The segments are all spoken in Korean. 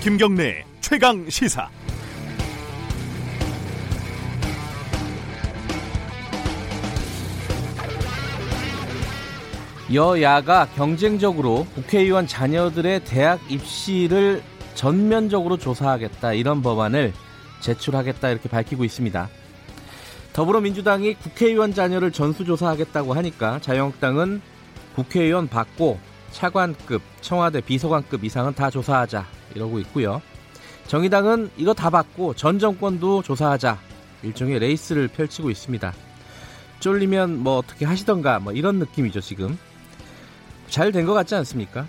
김경래 최강 시사. 여야가 경쟁적으로 국회의원 자녀들의 대학 입시를 전면적으로 조사하겠다 이런 법안을 제출하겠다 이렇게 밝히고 있습니다. 더불어민주당이 국회의원 자녀를 전수조사하겠다고 하니까 자유한국당은 국회의원 받고 차관급, 청와대 비서관급 이상은 다 조사하자 이러고 있고요. 정의당은 이거 다 받고 전 정권도 조사하자 일종의 레이스를 펼치고 있습니다. 쫄리면 뭐 어떻게 하시던가 뭐 이런 느낌이죠 지금. 잘 된 것 같지 않습니까?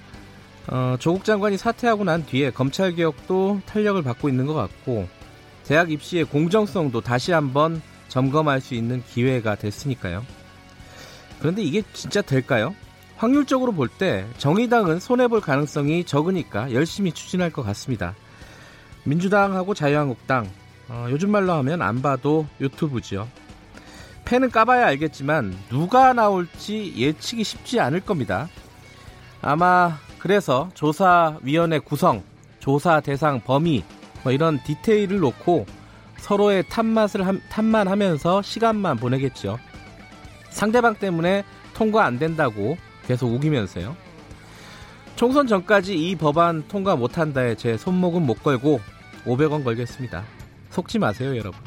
어, 조국 장관이 사퇴하고 난 뒤에 검찰 개혁도 탄력을 받고 있는 것 같고 대학 입시의 공정성도 다시 한번 점검할 수 있는 기회가 됐으니까요. 그런데 이게 진짜 될까요? 확률적으로 볼 때 정의당은 손해볼 가능성이 적으니까 열심히 추진할 것 같습니다. 민주당하고 자유한국당 어, 요즘 말로 하면 안 봐도 유튜브지요. 팬은 까봐야 알겠지만 누가 나올지 예측이 쉽지 않을 겁니다. 아마 그래서 조사위원회 구성, 조사 대상 범위 뭐 이런 디테일을 놓고 서로의 탐맛을 함, 탐만하면서 시간만 보내겠죠. 상대방 때문에 통과 안 된다고 계속 우기면서요. 총선 전까지 이 법안 통과 못한다에 제 손목은 못 걸고 500원 걸겠습니다. 속지 마세요, 여러분.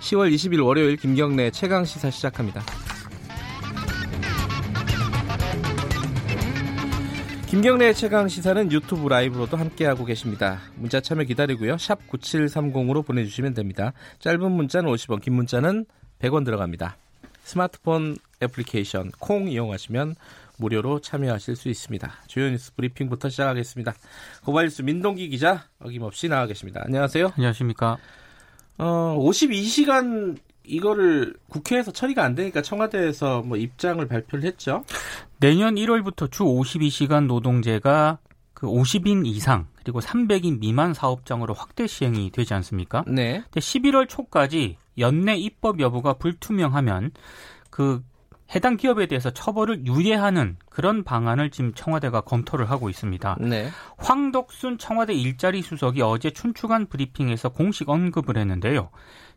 10월 20일 월요일 김경래 최강 시사 시작합니다. 김경래 최강 시사는 유튜브 라이브로도 함께하고 계십니다. 문자 참여 기다리고요. 샵 9730으로 보내주시면 됩니다. 짧은 문자는 50원, 긴 문자는 100원 들어갑니다. 스마트폰 애플리케이션 콩 이용하시면 무료로 참여하실 수 있습니다. 주요 뉴스 브리핑부터 시작하겠습니다. 고발뉴스 민동기 기자 어김없이 나와 계십니다. 안녕하세요. 안녕하십니까. 어, 52시간 이거를 국회에서 처리가 안 되니까 청와대에서 뭐 입장을 발표를 했죠. 내년 1월부터 주 52시간 노동제가 그 50인 이상 그리고 300인 미만 사업장으로 확대 시행이 되지 않습니까? 네. 근데 11월 초까지 연내 입법 여부가 불투명하면 그 해당 기업에 대해서 처벌을 유예하는 그런 방안을 지금 청와대가 검토를 하고 있습니다. 네. 황덕순 청와대 일자리 수석이 어제 춘추관 브리핑에서 공식 언급을 했는데요.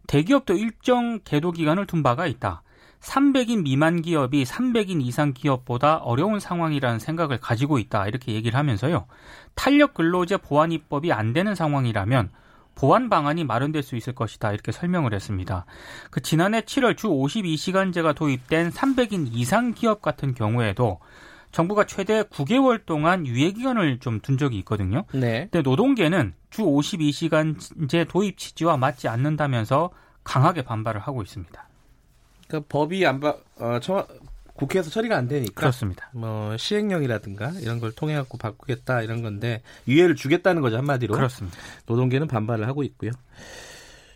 대기업도 일정 계도 기간을 둔 바가 있다. 300인 미만 기업이 300인 이상 기업보다 어려운 상황이라는 생각을 가지고 있다. 이렇게 얘기를 하면서요. 탄력 근로제 보완 입법이 안 되는 상황이라면 보완 방안이 마련될 수 있을 것이다. 이렇게 설명을 했습니다. 그 지난해 7월 주 52시간제가 도입된 300인 이상 기업 같은 경우에도 정부가 최대 9개월 동안 유예 기간을 좀 둔 적이 있거든요. 네. 근데 노동계는 주 52시간제 도입 취지와 맞지 않는다면서 강하게 반발을 하고 있습니다. 그러니까 법이 안 바, 어, 청와, 국회에서 처리가 안 되니까 그렇습니다. 뭐 시행령이라든가 이런 걸 통해 갖고 바꾸겠다 이런 건데 유예를 주겠다는 거죠 한마디로. 그렇습니다. 노동계는 반발을 하고 있고요.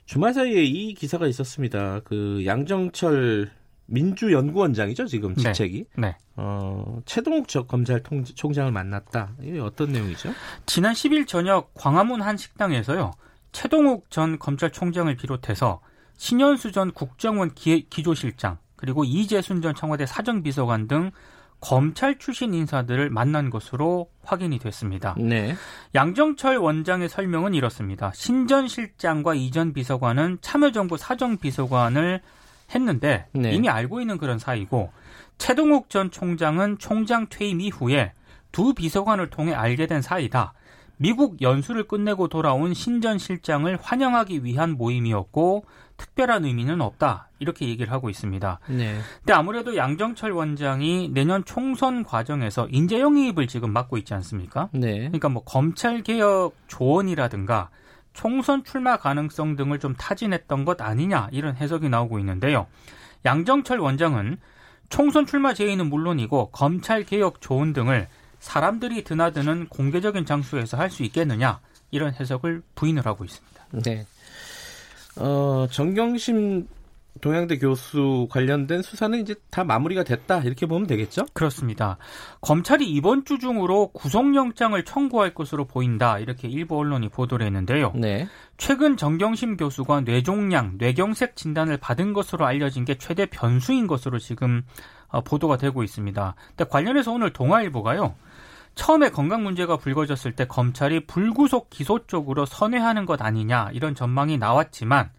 주말 사이에 이 기사가 있었습니다. 그 양정철 민주연구원장이죠 지금 직책이. 네. 네. 어, 최동욱 검찰총장을 만났다. 이게 어떤 내용이죠? 지난 10일 저녁 광화문 한 식당에서요. 최동욱 전 검찰총장을 비롯해서 신현수 전 국정원 기, 기조실장 그리고 이재순 전 청와대 사정비서관 등 검찰 출신 인사들을 만난 것으로 확인이 됐습니다. 네. 양정철 원장의 설명은 이렇습니다. 신전 실장과 이전 비서관은 참여정부 사정비서관을 했는데 네. 이미 알고 있는 그런 사이고 최동욱 전 총장은 총장 퇴임 이후에 두 비서관을 통해 알게 된 사이다. 미국 연수를 끝내고 돌아온 신전 실장을 환영하기 위한 모임이었고 특별한 의미는 없다. 이렇게 얘기를 하고 있습니다. 네. 근데 아무래도 양정철 원장이 내년 총선 과정에서 인재 영입을 지금 맡고 있지 않습니까? 네. 그러니까 뭐 검찰 개혁 조언이라든가 총선 출마 가능성 등을 좀 타진했던 것 아니냐 이런 해석이 나오고 있는데요. 양정철 원장은 총선 출마 제의는 물론이고 검찰 개혁 조언 등을 사람들이 드나드는 공개적인 장소에서 할 수 있겠느냐 이런 해석을 부인을 하고 있습니다. 네. 어, 정경심 동양대 교수 관련된 수사는 이제 다 마무리가 됐다 이렇게 보면 되겠죠? 그렇습니다. 검찰이 이번 주 중으로 구속영장을 청구할 것으로 보인다 이렇게 일부 언론이 보도를 했는데요. 네. 최근 정경심 교수가 뇌종양, 뇌경색 진단을 받은 것으로 알려진 게 최대 변수인 것으로 지금 어, 보도가 되고 있습니다. 근데 관련해서 오늘 동아일보가요. 처음에 건강 문제가 불거졌을 때 검찰이 불구속 기소 쪽으로 선회하는 것 아니냐 이런 전망이 나왔지만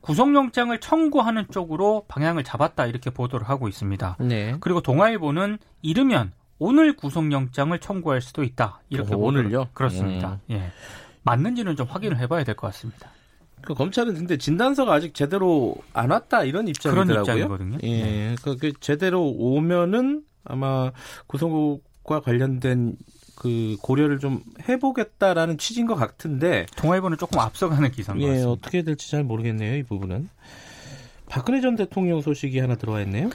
구속영장을 청구하는 쪽으로 방향을 잡았다 이렇게 보도를 하고 있습니다. 네. 그리고 동아일보는 이르면 오늘 구속영장을 청구할 수도 있다 이렇게 오, 보도를- 오늘요? 그렇습니다. 예. 맞는지는 좀 확인을 해봐야 될 것 같습니다. 그 검찰은 근데 진단서가 아직 제대로 안 왔다 이런 입장이더라고요. 그런 입장이거든요. 예, 네. 그, 그 제대로 오면은 아마 구속 과 관련된 그 고려를 좀 해보겠다라는 취지인 것 같은데, 동아일보는 조금 앞서가는 기사인 것 예, 같습니다. 어떻게 될지 잘 모르겠네요 이 부분은. 박근혜 전 대통령 소식이 하나 들어와 있네요.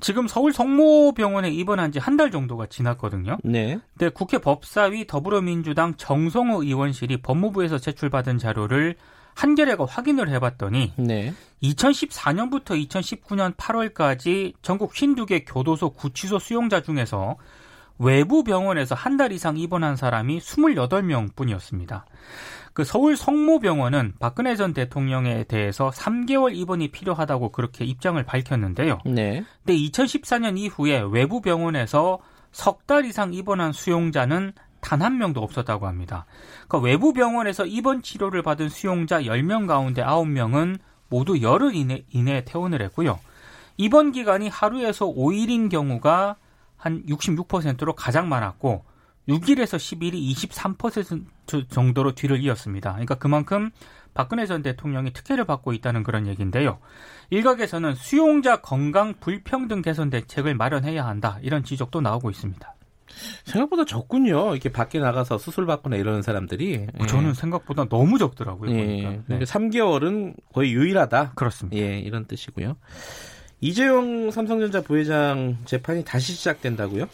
지금 서울 성모병원에 입원한 지 한 달 정도가 지났거든요. 네, 근데 국회 법사위 더불어민주당 정성호 의원실이 법무부에서 제출받은 자료를 한겨레가 확인을 해봤더니 네, 2014년부터 2019년 8월까지 전국 52개 교도소 구치소 수용자 중에서 외부 병원에서 한 달 이상 입원한 사람이 28명 뿐이었습니다. 그 서울 성모병원은 박근혜 전 대통령에 대해서 3개월 입원이 필요하다고 그렇게 입장을 밝혔는데요. 네, 근데 2014년 이후에 외부 병원에서 석 달 이상 입원한 수용자는 단 한 명도 없었다고 합니다. 그러니까 외부 병원에서 입원 치료를 받은 수용자 10명 가운데 9명은 모두 열흘 이내, 이내에 퇴원을 했고요. 입원 기간이 하루에서 5일인 경우가 한 66%로 가장 많았고 6일에서 10일이 23% 정도로 뒤를 이었습니다. 그러니까 그만큼 박근혜 전 대통령이 특혜를 받고 있다는 그런 얘기인데요. 일각에서는 수용자 건강 불평등 개선 대책을 마련해야 한다 이런 지적도 나오고 있습니다. 생각보다 적군요. 이렇게 밖에 나가서 수술 받거나 이러는 사람들이. 예. 저는 생각보다 너무 적더라고요. 예, 보니까. 네. 그러니까 3개월은 거의 유일하다. 그렇습니다. 예, 이런 뜻이고요. 이재용 삼성전자 부회장 재판이 다시 시작된다고요?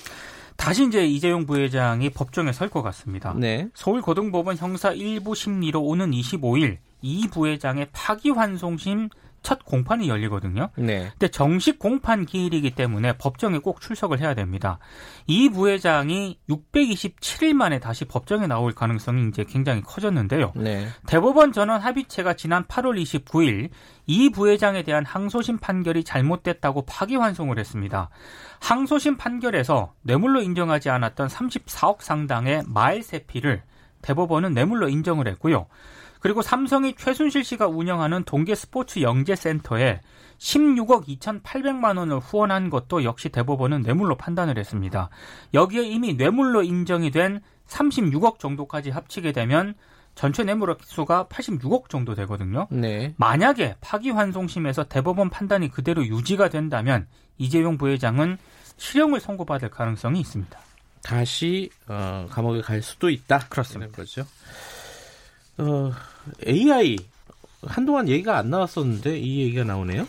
다시 이제 이재용 부회장이 법정에 설 것 같습니다. 네. 서울고등법원 형사 1부 심리로 오는 25일 이 부회장의 파기환송심 첫 공판이 열리거든요. 네. 근데 정식 공판 기일이기 때문에 법정에 꼭 출석을 해야 됩니다. 이 부회장이 627일 만에 다시 법정에 나올 가능성이 이제 굉장히 커졌는데요. 네. 대법원 전원 합의체가 지난 8월 29일 이 부회장에 대한 항소심 판결이 잘못됐다고 파기환송을 했습니다. 항소심 판결에서 뇌물로 인정하지 않았던 34억 상당의 말세피를 대법원은 뇌물로 인정을 했고요. 그리고 삼성이 최순실 씨가 운영하는 동계 스포츠 영재센터에 16억 2,800만 원을 후원한 것도 역시 대법원은 뇌물로 판단을 했습니다. 여기에 이미 뇌물로 인정이 된 36억 정도까지 합치게 되면 전체 뇌물 액수가 86억 정도 되거든요. 네. 만약에 파기환송심에서 대법원 판단이 그대로 유지가 된다면 이재용 부회장은 실형을 선고받을 가능성이 있습니다. 다시 어, 감옥에 갈 수도 있다. 그렇습니다. 거죠. 어, AI 한동안 얘기가 안 나왔었는데 이 얘기가 나오네요.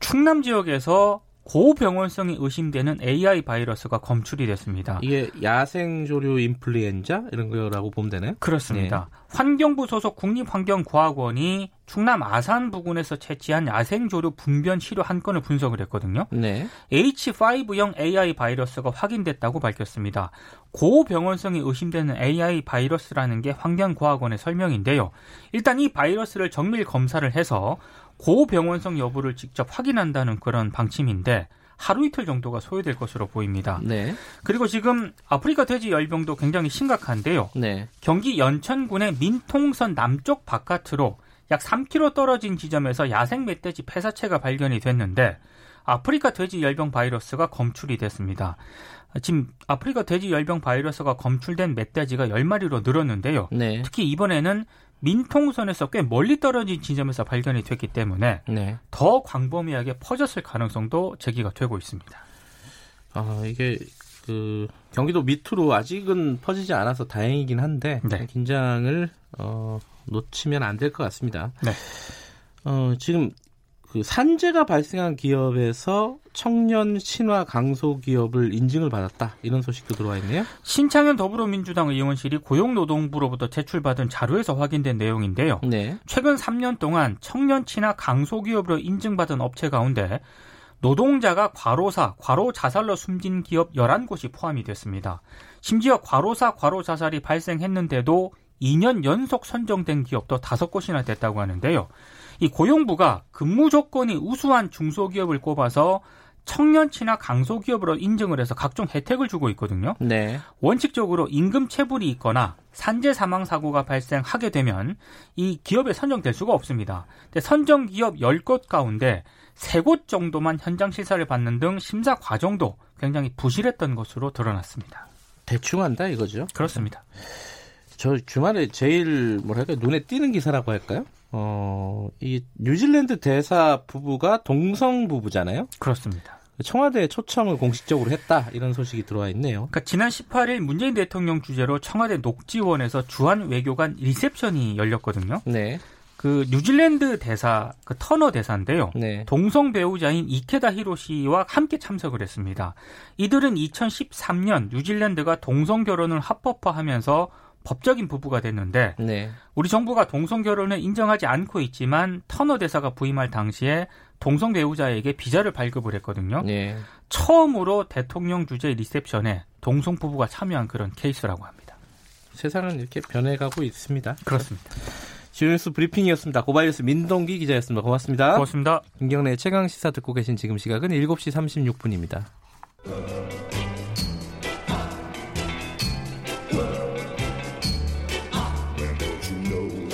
충남 지역에서 고병원성이 의심되는 AI 바이러스가 검출이 됐습니다. 이게 야생조류 인플루엔자 이런 거라고 보면 되나요? 그렇습니다. 환경부 소속 국립환경과학원이 충남 아산 부근에서 채취한 야생조류 분변 치료 한 건을 분석을 했거든요. 네. H5형 AI 바이러스가 확인됐다고 밝혔습니다. 고병원성이 의심되는 AI 바이러스라는 게 환경과학원의 설명인데요. 일단 이 바이러스를 정밀 검사를 해서 고병원성 여부를 직접 확인한다는 그런 방침인데 하루 이틀 정도가 소요될 것으로 보입니다. 네. 그리고 지금 아프리카 돼지 열병도 굉장히 심각한데요. 네. 경기 연천군의 민통선 남쪽 바깥으로 약 3km 떨어진 지점에서 야생 멧돼지 폐사체가 발견이 됐는데 아프리카 돼지 열병 바이러스가 검출이 됐습니다. 지금 아프리카 돼지 열병 바이러스가 검출된 멧돼지가 10마리로 늘었는데요. 네. 특히 이번에는 민통선에서 꽤 멀리 떨어진 지점에서 발견이 됐기 때문에 네. 더 광범위하게 퍼졌을 가능성도 제기가 되고 있습니다. 아, 이게 그 경기도 밑으로 아직은 퍼지지 않아서 다행이긴 한데 네. 긴장을 어, 놓치면 안 될 것 같습니다. 네. 어, 지금 그 산재가 발생한 기업에서 청년 친화 강소 기업을 인증을 받았다 이런 소식도 들어와 있네요. 신창현 더불어민주당 의원실이 고용노동부로부터 제출받은 자료에서 확인된 내용인데요. 네. 최근 3년 동안 청년 친화 강소 기업으로 인증받은 업체 가운데 노동자가 과로사, 과로 자살로 숨진 기업 11곳이 포함이 됐습니다. 심지어 과로사, 과로 자살이 발생했는데도 2년 연속 선정된 기업도 5곳이나 됐다고 하는데요. 이 고용부가 근무 조건이 우수한 중소기업을 꼽아서 청년치나 강소기업으로 인증을 해서 각종 혜택을 주고 있거든요. 네. 원칙적으로 임금 체불이 있거나 산재 사망 사고가 발생하게 되면 이 기업에 선정될 수가 없습니다. 근데 선정 기업 10곳 가운데 3곳 정도만 현장 시사를 받는 등 심사 과정도 굉장히 부실했던 것으로 드러났습니다. 대충 한다 이거죠? 그렇습니다. 저 주말에 제일 뭐랄까 눈에 띄는 기사라고 할까요? 어, 이 뉴질랜드 대사 부부가 동성 부부잖아요. 그렇습니다. 청와대 초청을 공식적으로 했다 이런 소식이 들어와 있네요. 그러니까 지난 18일 문재인 대통령 주재로 청와대 녹지원에서 주한 외교관 리셉션이 열렸거든요. 네. 그 뉴질랜드 대사 그 터너 대사인데요. 네. 동성 배우자인 이케다 히로시와 함께 참석을 했습니다. 이들은 2013년 뉴질랜드가 동성 결혼을 합법화하면서 법적인 부부가 됐는데 네. 우리 정부가 동성 결혼을 인정하지 않고 있지만 터너 대사가 부임할 당시에 동성 배우자에게 비자를 발급을 했거든요. 네. 처음으로 대통령 주재 리셉션에 동성 부부가 참여한 그런 케이스라고 합니다. 세상은 이렇게 변해가고 있습니다. 그렇습니다. 지뉴스 브리핑이었습니다. 고발뉴스 민동기 기자였습니다. 고맙습니다. 고맙습니다. 김경래 최강 시사 듣고 계신 지금 시각은 7시 36분입니다.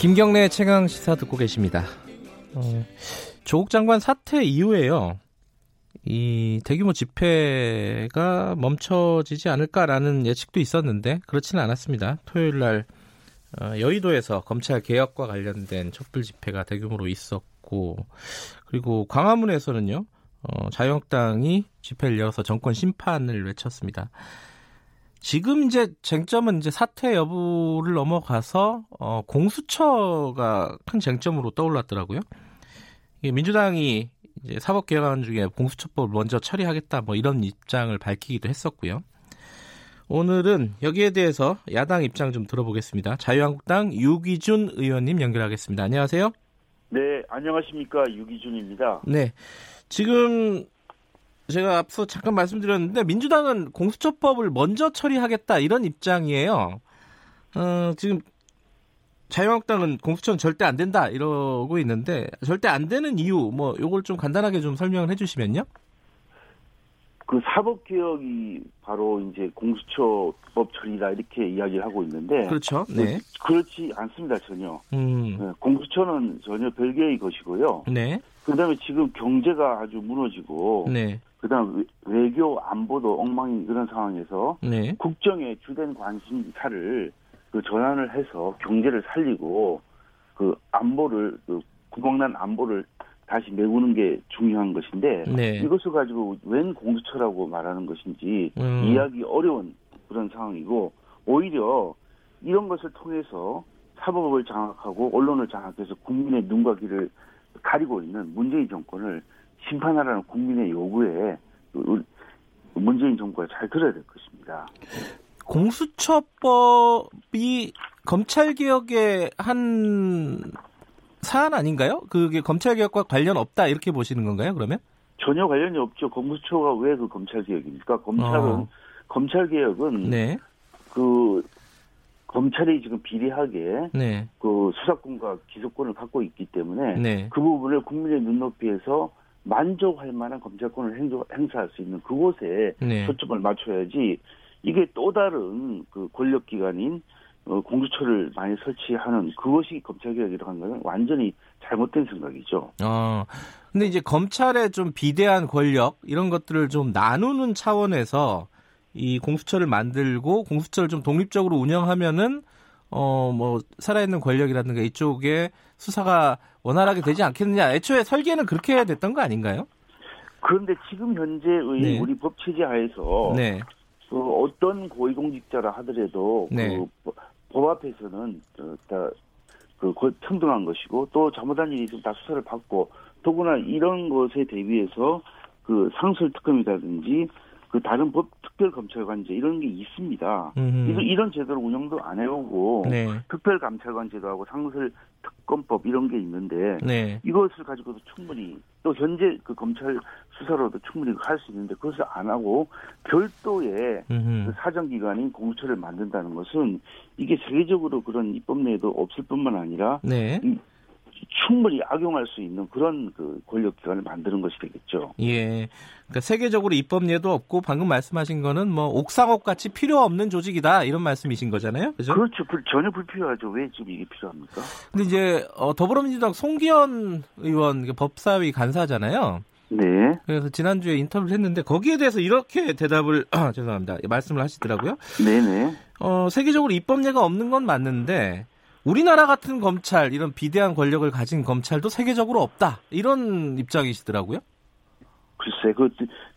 김경래 최강 시사 듣고 계십니다. 어, 조국 장관 사태 이후에요. 이 대규모 집회가 멈춰지지 않을까라는 예측도 있었는데 그렇지는 않았습니다. 토요일 날 어, 여의도에서 검찰 개혁과 관련된 촛불 집회가 대규모로 있었고 그리고 광화문에서는요. 어, 자유한국당이 집회를 열어서 정권 심판을 외쳤습니다. 지금 이제 쟁점은 이제 사퇴 여부를 넘어가서 어, 공수처가 큰 쟁점으로 떠올랐더라고요. 이게 민주당이 이제 사법 개혁안 중에 공수처법을 먼저 처리하겠다 뭐 이런 입장을 밝히기도 했었고요. 오늘은 여기에 대해서 야당 입장 좀 들어보겠습니다. 자유한국당 유기준 의원님 연결하겠습니다. 안녕하세요. 네, 안녕하십니까 유기준입니다. 네, 지금 제가 앞서 잠깐 말씀드렸는데 민주당은 공수처법을 먼저 처리하겠다 이런 입장이에요. 어, 지금 자유한국당은 공수처는 절대 안 된다 이러고 있는데 절대 안 되는 이유 뭐 요걸 좀 간단하게 좀 설명을 해주시면요. 그 사법 개혁이 바로 이제 공수처법 처리다 이렇게 이야기를 하고 있는데 그렇죠. 네. 그렇지 않습니다 전혀. 음. 네, 공수처는 전혀 별개의 것이고요. 네. 그다음에 지금 경제가 아주 무너지고 네. 그다음 외교 안보도 엉망인 그런 상황에서 네. 국정의 주된 관심사를 그 전환을 해서 경제를 살리고 그 안보를 그 구멍난 안보를 다시 메우는 게 중요한 것인데 네. 이것을 가지고 웬 공수처라고 말하는 것인지 음. 이해하기 어려운 그런 상황이고 오히려 이런 것을 통해서 사법을 장악하고 언론을 장악해서 국민의 눈과 귀를 가리고 있는 문재인 정권을 심판하라는 국민의 요구에 문재인 정부가 잘 들어야 될 것입니다. 공수처법이 검찰 개혁의 한 사안 아닌가요? 그게 검찰 개혁과 관련 없다 이렇게 보시는 건가요? 그러면? 전혀 관련이 없죠. 공수처가 왜 그 검찰 개혁입니까? 검찰은 어. 검찰 개혁은 네. 그 검찰이 지금 비례하게 네. 그 수사권과 기소권을 갖고 있기 때문에 네. 그 부분을 국민의 눈높이에서 만족할 만한 검찰권을 행조, 행사할 수 있는 그곳에 네. 초점을 맞춰야지 이게 또 다른 그 권력기관인 어, 공수처를 많이 설치하는 그것이 검찰개혁이라고 하는 것은 완전히 잘못된 생각이죠. 어. 근데 이제 검찰의 좀 비대한 권력 이런 것들을 좀 나누는 차원에서 이 공수처를 만들고 공수처를 좀 독립적으로 운영하면은 어 뭐 살아있는 권력이라든가 이쪽에 수사가 원활하게 되지 않겠느냐. 애초에 설계는 그렇게 됐던 거 아닌가요? 그런데 지금 현재의 네. 우리 법 체제 하에서 네. 그 어떤 고위공직자라 하더라도 네. 그 법- 법 앞에서는 어, 다그 평등한 것이고 또 잘못한 일이 있으면 다 수사를 받고 더구나 이런 것에 대비해서 그그 상설 특검이라든지 그 다른 법 특별 검찰관제 이런 게 있습니다. 이런, 이런 제도를 운영도 안 해오고 네. 특별 감찰관 제도하고 상설 특검법 이런 게 있는데 네. 이것을 가지고도 충분히 또 현재 그 검찰 수사로도 충분히 할 수 있는데 그것을 안 하고 별도의. 그 사정기관인 공수처를 만든다는 것은 이게 세계적으로 그런 입법 내에도 없을 뿐만 아니라 네. 충분히 악용할 수 있는 그런 그 권력기관을 만드는 것이 되겠죠. 예. 그러니까 세계적으로 입법례도 없고 방금 말씀하신 거는 뭐 옥상옥 같이 필요 없는 조직이다 이런 말씀이신 거잖아요. 그죠? 그렇죠. 불- 전혀 불필요하죠. 왜 지금 이게 필요합니까? 근데 이제 어, 더불어민주당 송기현 의원 그 법사위 간사잖아요. 네. 그래서 지난주에 인터뷰를 했는데 거기에 대해서 이렇게 대답을 죄송합니다. 말씀을 하시더라고요. 네네. 어, 세계적으로 입법례가 없는 건 맞는데 우리나라 같은 검찰 이런 비대한 권력을 가진 검찰도 세계적으로 없다 이런 입장이시더라고요. 글쎄, 그,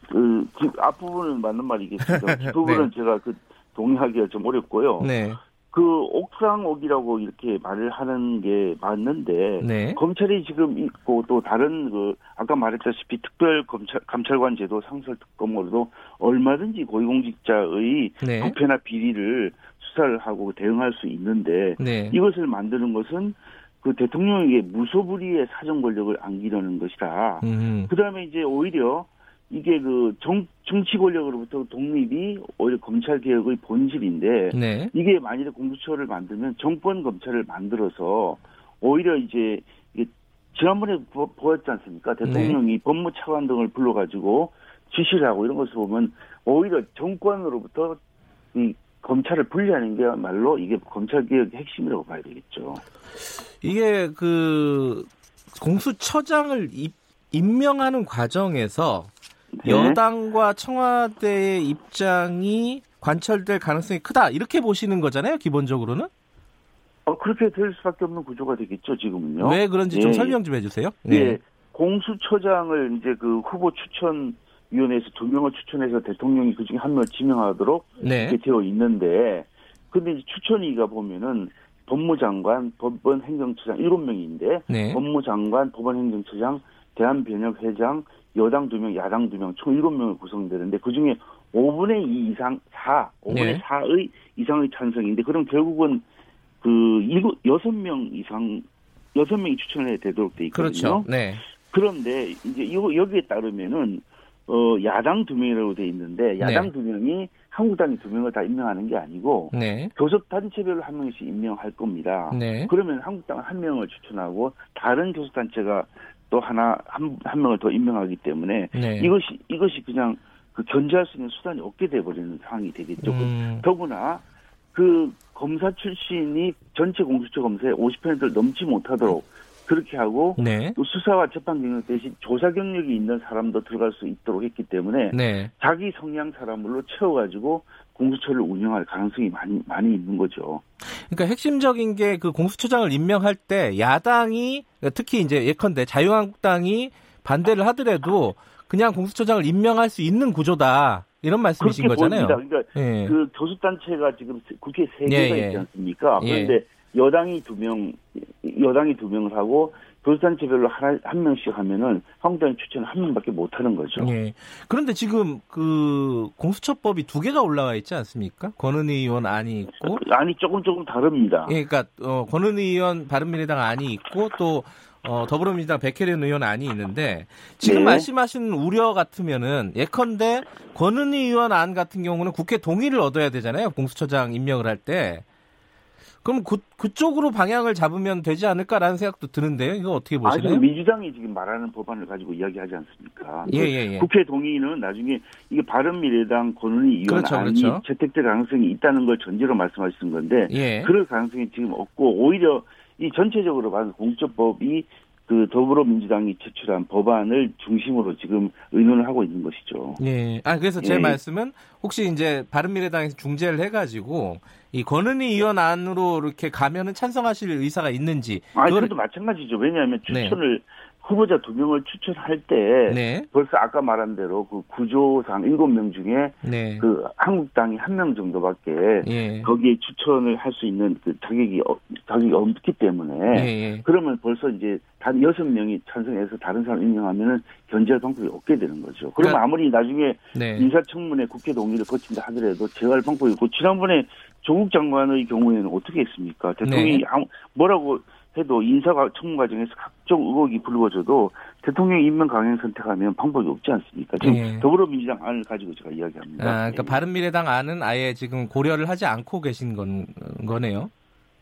그, 그 앞부분은 맞는 말이겠습니다. 뒷부분은 제가 그 동의하기가 좀 어렵고요. 네, 그 옥상옥이라고 이렇게 말을 하는 게 맞는데 네, 검찰이 지금 있고 또 다른 그 아까 말했다시피 특별 검찰 감찰관 제도 상설 특검으로도 얼마든지 고위공직자의 네, 부패나 비리를 수사를 하고 대응할 수 있는데 네, 이것을 만드는 것은 그 대통령에게 무소불위의 사정 권력을 안기려는 것이다. 음, 그 다음에 이제 오히려 이게 그 정, 정치 권력으로부터 독립이 오히려 검찰 개혁의 본질인데 네, 이게 만일에 공수처를 만들면 정권 검찰을 만들어서 오히려 이제 지난번에 보, 보였지 않습니까? 네. 대통령이 법무 차관 등을 불러가지고 지시를 하고 이런 것을 보면 오히려 정권으로부터 이 검찰을 분리하는 게 말로 이게 검찰 개혁의 핵심이라고 봐야 되겠죠. 이게 그 공수처장을 입, 임명하는 과정에서 네. 여당과 청와대의 입장이 관철될 가능성이 크다 이렇게 보시는 거잖아요 기본적으로는 어, 그렇게 될 수밖에 없는 구조가 되겠죠, 지금은요. 왜 그런지 좀 예, 설명 좀 해주세요. 예. 공수처장을 이제 그 후보 추천 위원회에서 두 명을 추천해서 대통령이 그 중에 한 명을 지명하도록 네, 이렇게 되어 있는데 근데 이제 추천위가 보면은 법무장관, 법원 행정처장 일곱 명인데 네, 법무장관, 법원 행정처장, 대한변협회장, 여당 두 명, 야당 두 명, 총 일곱 명을 구성되는데 그 중에 5분의 2 이상 4, 5분의 네. 4의 이상의 찬성인데 그럼 결국은 그 일곱 여섯 명 이상 여섯 명이 추천을 해야 되도록 돼 있거든요. 그렇죠. 네, 그런데 이제 이거 여기에 따르면은 어 야당 두 명이라고 돼 있는데 야당 네. 두 명이 한국당이 두 명을 다 임명하는 게 아니고 네, 교섭 단체별로 한 명씩 임명할 겁니다. 네, 그러면 한국당은 한 명을 추천하고 다른 교섭 단체가 또 하나 한, 한 명을 더 임명하기 때문에 네. 이것이 이것이 그냥 그 견제할 수 있는 수단이 없게 돼 버리는 상황이 되겠죠. 음, 더구나 그 검사 출신이 전체 공수처 검사의 50%를 넘지 못하도록 그렇게 하고 네, 또 수사와 재판 경력 대신 조사 경력이 있는 사람도 들어갈 수 있도록 했기 때문에 네. 자기 성향 사람으로 채워가지고 공수처를 운영할 가능성이 많이 많이 있는 거죠. 그러니까 핵심적인 게 그 공수처장을 임명할 때 야당이 특히 이제 예컨대 자유한국당이 반대를 하더라도 그냥 공수처장을 임명할 수 있는 구조다 이런 말씀이신 거잖아요. 보입니다. 그러니까 예. 그 교섭 단체가 지금 국회 세 예, 개가 예. 있지 않습니까? 예. 그런데 여당이 두 명, 여당이 두 명을 하고 교섭 단체별로 하나 한 명씩 하면은 한국당이 추천 한 명밖에 못 하는 거죠. 예. 그런데 지금 그 공수처법이 두 개가 올라와 있지 않습니까? 권은희 의원 안이 있고, 아니 조금 조금 다릅니다. 예, 그러니까 어, 권은희 의원 바른미래당 안이 있고 또 어, 더불어민주당 백혜련 의원 안이 있는데 지금 네. 말씀하신 우려 같으면은 예컨대 권은희 의원 안 같은 경우는 국회 동의를 얻어야 되잖아요. 공수처장 임명을 할 때. 그럼 그, 그쪽으로 방향을 잡으면 되지 않을까라는 생각도 드는데요. 이거 어떻게 아니 보시나요? 민주당이 지금 말하는 법안을 가지고 이야기하지 않습니까? 예, 예, 예. 국회 동의는 나중에 이게 바른미래당 권은희 의원 그렇죠, 안이 그렇죠. 채택될 가능성이 있다는 걸 전제로 말씀하시는 건데 예. 그럴 가능성이 지금 없고 오히려 이 전체적으로 봐서 공수처법이 그 더불어민주당이 제출한 법안을 중심으로 지금 의논을 하고 있는 것이죠. 예. 아, 그래서 제 예. 말씀은 혹시 이제 바른미래당에서 중재를 해가지고 이 권은희 의원 안으로 이렇게 가면은 찬성하실 의사가 있는지. 아니 그거를- 그것도 마찬가지죠. 왜냐하면 네. 추천을 후보자 두 명을 추천할 때 네. 벌써 아까 말한 대로 그 구조상 일곱 명 중에 네. 그 한국당이 한 명 정도밖에 예. 거기에 추천을 할 수 있는 그 자격이 어- 자격이 없기 때문에 예, 예. 그러면 벌써 이제 단 여섯 명이 찬성해서 다른 사람 임명하면은 견제할 방법이 없게 되는 거죠. 그러면 그러니까- 아무리 나중에 네. 인사청문회 국회 동의를 거친다 하더라도 제어할 방법이 없고 지난번에 조국 장관의 경우에는 어떻게 했습니까? 대통령이 네. 아무- 뭐라고 해도 인사 과- 청문 과정에서 각종 의혹이 불거져도 대통령 임명 강행 선택하면 방법이 없지 않습니까? 지금 예. 더불어민주당 안을 가지고 제가 이야기합니다. 아, 그러니까 바른미래당 안은 아예 지금 고려를 하지 않고 계신 건 거네요.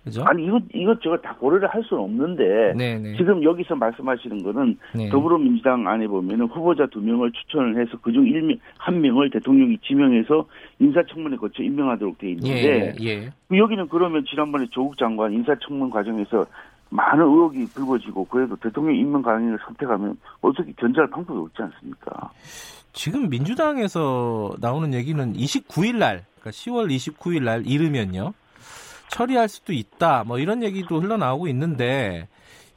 그죠? 아니 이것 이것저것 다 고려를 할 수는 없는데 네, 네. 지금 여기서 말씀하시는 거는 네. 더불어민주당 안에 보면은 후보자 두 명을 추천을 해서 그중 일명 한 명을 대통령이 지명해서 인사청문회 거쳐 임명하도록 돼 있는데 예, 예. 여기는 그러면 지난번에 조국 장관 인사청문 과정에서 많은 의혹이 불거지고 그래도 대통령 임명 강행을 선택하면 어떻게 견제할 방법이 없지 않습니까? 지금 민주당에서 나오는 얘기는 29일 날, 그러니까 10월 29일 날 이르면요. 처리할 수도 있다. 뭐 이런 얘기도 흘러나오고 있는데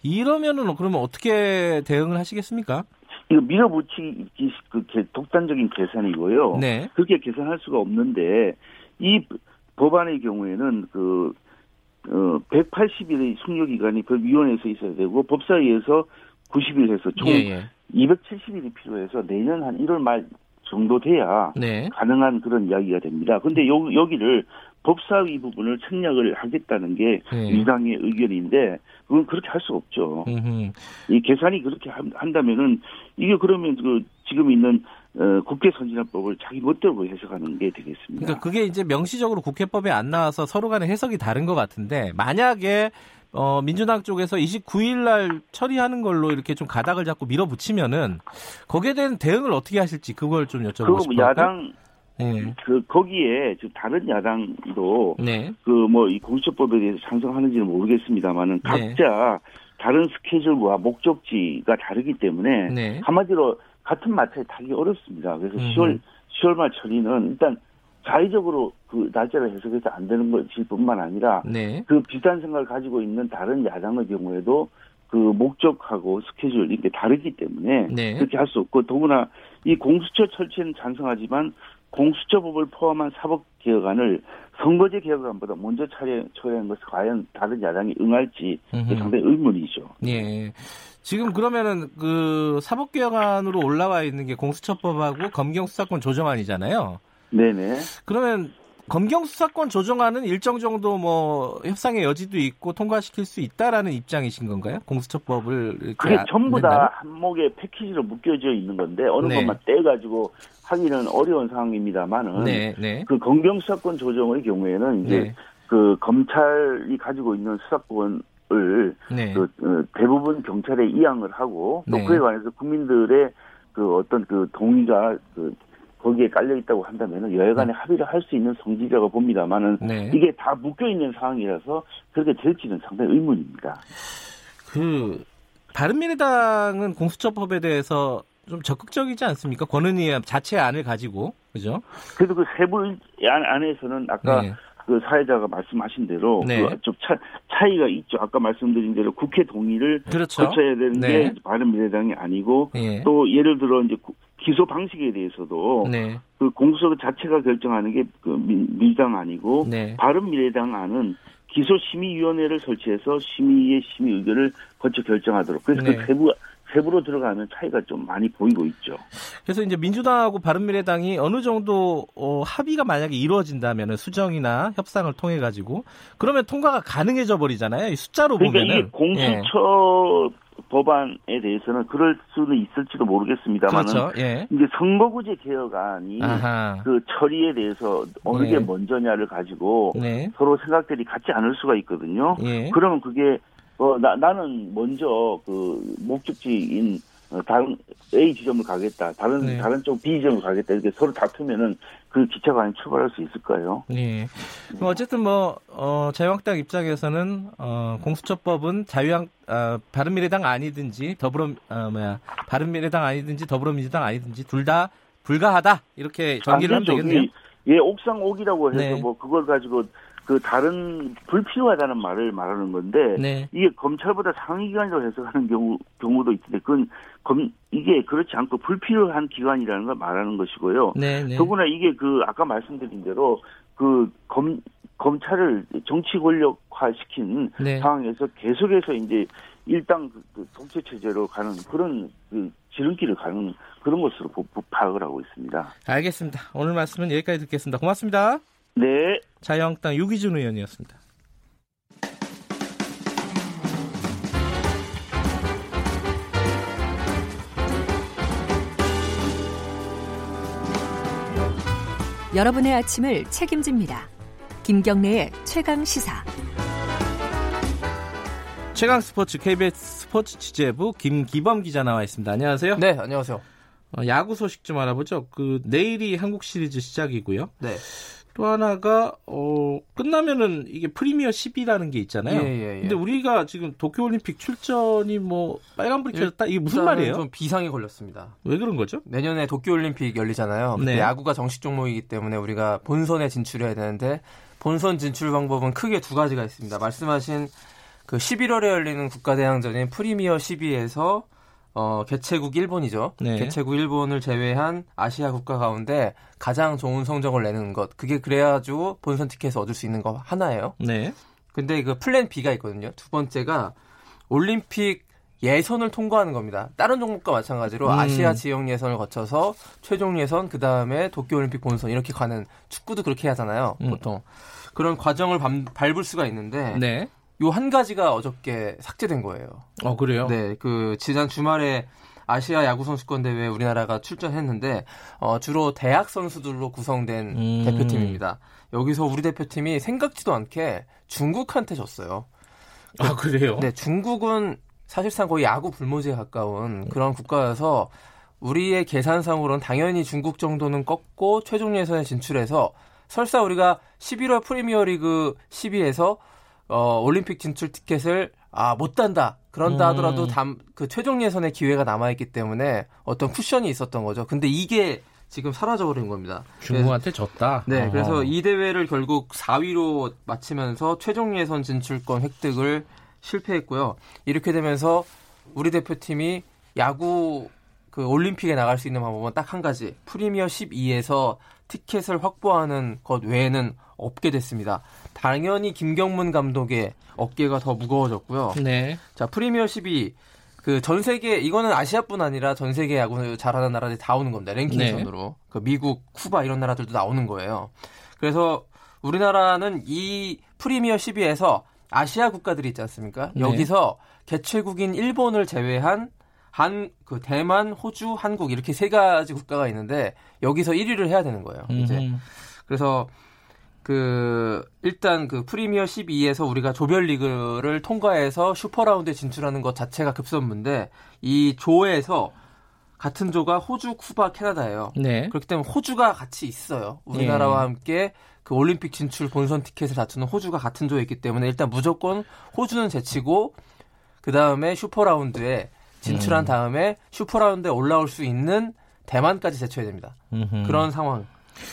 이러면은 그러면 어떻게 대응을 하시겠습니까? 이거 밀어붙이기 그 개- 독단적인 계산이고요. 네. 그렇게 계산할 수가 없는데 이 법안의 경우에는 그 어, 180일의 숙려 기간이 법위원회에서 있어야 되고 법사위에서 90일 해서 총 예, 예. 270일이 필요해서 내년 한 1월 말 정도 돼야 네. 가능한 그런 이야기가 됩니다. 근데 요, 여기를 법사위 부분을 생략을 하겠다는 게 네. 민주당의 의견인데 그건 그렇게 할 수 없죠. 음흠. 이 계산이 그렇게 한- 한다면은 이게 그러면 그 지금 있는 어, 국회 선진화법을 자기 멋대로 해석하는 게 되겠습니다. 그러니까 그게 이제 명시적으로 국회법에 안 나와서 서로 간에 해석이 다른 것 같은데 만약에 어, 민주당 쪽에서 29일 날 처리하는 걸로 이렇게 좀 가닥을 잡고 밀어붙이면은 거기에 대한 대응을 어떻게 하실지 그걸 좀 여쭤보고 싶어요. 뭐 야당 네. 그 거기에 지금 다른 야당도 네. 그뭐 이 공수처법에 대해서 찬성하는지는 모르겠습니다만은 네. 각자 다른 스케줄과 목적지가 다르기 때문에 네. 한마디로 같은 마차에 타기 어렵습니다. 그래서 음흠. 10월 10월 말 처리는 일단 자의적으로 그 날짜를 해석해서 안 되는 것일 뿐만 아니라 네. 그 비슷한 생각을 가지고 있는 다른 야당의 경우에도 그 목적하고 스케줄 이게 다르기 때문에 네. 그렇게 할 수 없고 더구나 이 공수처 철치는 찬성하지만 공수처법을 포함한 사법 개혁안을 선거제 개혁안보다 먼저 처리, 처리하는 것을 과연 다른 야당이 응할지. 상당히 의문이죠. 예. 지금 그러면은 그 사법개혁안으로 올라와 있는 게 공수처법하고 검경수사권 조정안이잖아요. 네네. 그러면 검경 수사권 조정안은 일정 정도 뭐 협상의 여지도 있고 통과시킬 수 있다라는 입장이신 건가요? 공수처법을 그게 안 전부? 다 한목에 패키지로 묶여져 있는 건데 어느 네. 것만 떼가지고 하기는 어려운 상황입니다만은 네, 네. 그 검경 수사권 조정의 경우에는 이제 네. 그 검찰이 가지고 있는 수사권을 네. 그 어, 대부분 경찰에 이양을 하고 또 네. 그에 관해서 국민들의 그 어떤 그 동의가 그 거기에 깔려 있다고 한다면은 여야간에 합의를 할 수 있는 성질이라고 봅니다만은 네. 이게 다 묶여 있는 상황이라서 그렇게 될지는 상당히 의문입니다. 그 바른미래당은 공수처법에 대해서 좀 적극적이지 않습니까? 권은희 자체 안을 가지고 그죠? 그래도 그 세부 안- 안에서는 아까 네. 그 사회자가 말씀하신 대로 네. 그좀 차, 차이가 있죠. 아까 말씀드린 대로 국회 동의를 그렇죠. 거쳐야 되는 네. 게 바른미래당이 아니고 예. 또 예를 들어 이제 구- 기소 방식에 대해서도 네. 그 공수처 자체가 결정하는 게 그 민주당 아니고 네. 바른미래당 안은 기소심의위원회를 설치해서 심의의 심의 의견을 거쳐 결정하도록 그래서 네. 그 세부 세부로 들어가면 차이가 좀 많이 보이고 있죠. 그래서 이제 민주당하고 바른미래당이 어느 정도 어, 합의가 만약에 이루어진다면 수정이나 협상을 통해 가지고 그러면 통과가 가능해져 버리잖아요. 이 숫자로 그러니까 보면은 공수처 법안에 대해서는 그럴 수는 있을지도 예. 모르겠습니다만은 그렇죠. 예. 이제 선거구제 개혁안이 아하. 그 처리에 대해서 어느 네. 게 먼저냐를 가지고 네. 서로 생각들이 같지 않을 수가 있거든요. 예. 그러면 그게 어, 나, 나는 먼저 그 목적지인 어, 다른 A 지점을 가겠다, 다른 네. 다른 쪽 B 지점을 가겠다 이렇게 서로 다투면은 그 기차가 안 출발할 수 있을까요? 예. 그럼 어쨌든 뭐 어, 자유한국당 입장에서는 어, 공수처법은 자유한 어, 바른미래당 아니든지 더불어 어, 뭐야 바른미래당 아니든지 더불어민주당 아니든지 둘 다 불가하다 이렇게 전기를 하면 안 되죠. 되겠네요. 이- 예, 옥상 옥이라고 해서 네. 뭐 그걸 가지고 그 다른 불필요하다는 말을 말하는 건데 네. 이게 검찰보다 상위 기관이라고 해석하는 경우 경우도 있는데 그건 검 이게 그렇지 않고 불필요한 기관이라는 걸 말하는 것이고요. 네, 네. 더구나 이게 그 아까 말씀드린 대로 그 검 검찰을 정치 권력화 시킨 네. 상황에서 계속해서 이제 일당 그, 그 독재 체제로 가는 그런 그 지름길을 가는 그런 것으로 파악을 하고 있습니다. 알겠습니다. 오늘 말씀은 여기까지 듣겠습니다. 고맙습니다. 네. 자유한국당 유기준 의원이었습니다. 여러분의 아침을 책임집니다. 김경래의 최강 시사. 최강 스포츠 KBS 스포츠 취재부 김기범 기자 나와 있습니다. 안녕하세요. 네, 안녕하세요. 어, 야구 소식 좀 알아보죠. 그 내일이 한국 시리즈 시작이고요. 네. 또 하나가 어 끝나면은 이게 프리미어 10이라는 게 있잖아요. 예, 예, 예. 근데 우리가 지금 도쿄 올림픽 출전이 뭐 빨간불이 켜졌다. 이게 무슨 말이에요? 좀 비상이 걸렸습니다. 왜 그런 거죠? 내년에 도쿄 올림픽 열리잖아요. 네. 야구가 정식 종목이기 때문에 우리가 본선에 진출해야 되는데 본선 진출 방법은 크게 두 가지가 있습니다. 말씀하신 그 11월에 열리는 국가대항전인 프리미어 12에서 어, 개최국 일본이죠. 네. 개최국 일본을 제외한 아시아 국가 가운데 가장 좋은 성적을 내는 것. 그게 그래가지고 본선 티켓을 얻을 수 있는 거 하나예요. 네. 근데 그 플랜 B가 있거든요. 두 번째가 올림픽 예선을 통과하는 겁니다. 다른 종목과 마찬가지로 음. 아시아 지역 예선을 거쳐서 최종 예선 그 다음에 도쿄올림픽 본선 이렇게 가는 축구도 그렇게 하잖아요. 음. 보통 그런 과정을 밟, 밟을 수가 있는데 네. 요 한 가지가 어저께 삭제된 거예요. 어 그래요? 네, 그 지난 주말에 아시아 야구 선수권 대회에 우리나라가 출전했는데 어, 주로 대학 선수들로 구성된 음. 대표팀입니다. 여기서 우리 대표팀이 생각지도 않게 중국한테 졌어요. 아 그래요? 네, 중국은 사실상 거의 야구 불모지에 가까운 그런 국가여서 우리의 계산상으로는 당연히 중국 정도는 꺾고 최종 예선에 진출해서 설사 우리가 11월 프리미어리그 12에서 어, 올림픽 진출 티켓을 아, 못 단다. 그런다 음. 하더라도 담, 그 최종 예선의 기회가 남아있기 때문에 어떤 쿠션이 있었던 거죠. 근데 이게 지금 사라져버린 겁니다. 중국한테 졌다. 네, 어. 그래서 이 대회를 결국 4위로 마치면서 최종 예선 진출권 획득을 실패했고요. 이렇게 되면서 우리 대표팀이 야구 그 올림픽에 나갈 수 있는 방법은 딱 한 가지. 프리미어 12에서 티켓을 확보하는 것 외에는 없게 됐습니다. 당연히 김경문 감독의 어깨가 더 무거워졌고요. 네. 자, 프리미어 12. 그 전 세계 이거는 아시아뿐 아니라 전 세계 야구 잘하는 나라들이 다 오는 겁니다. 랭킹선으로. 그 미국, 쿠바 이런 나라들도 나오는 거예요. 그래서 우리나라는 이 프리미어 12에서 아시아 국가들이 있지 않습니까? 네. 여기서 개최국인 일본을 제외한 한 그 대만, 호주, 한국 이렇게 세 가지 국가가 있는데 여기서 1위를 해야 되는 거예요. 이제 음. 그래서 그 일단 그 프리미어 12에서 우리가 조별리그를 통과해서 슈퍼라운드에 진출하는 것 자체가 급선무인데 이 조에서 같은 조가 호주, 쿠바, 캐나다예요. 네. 그렇기 때문에 호주가 같이 있어요. 우리나라와 예. 함께 그 올림픽 진출 본선 티켓을 다투는 호주가 같은 조에 있기 때문에 일단 무조건 호주는 제치고 그 다음에 슈퍼라운드에 진출한 음. 다음에 슈퍼라운드에 올라올 수 있는 대만까지 제쳐야 됩니다. 음흠. 그런 상황.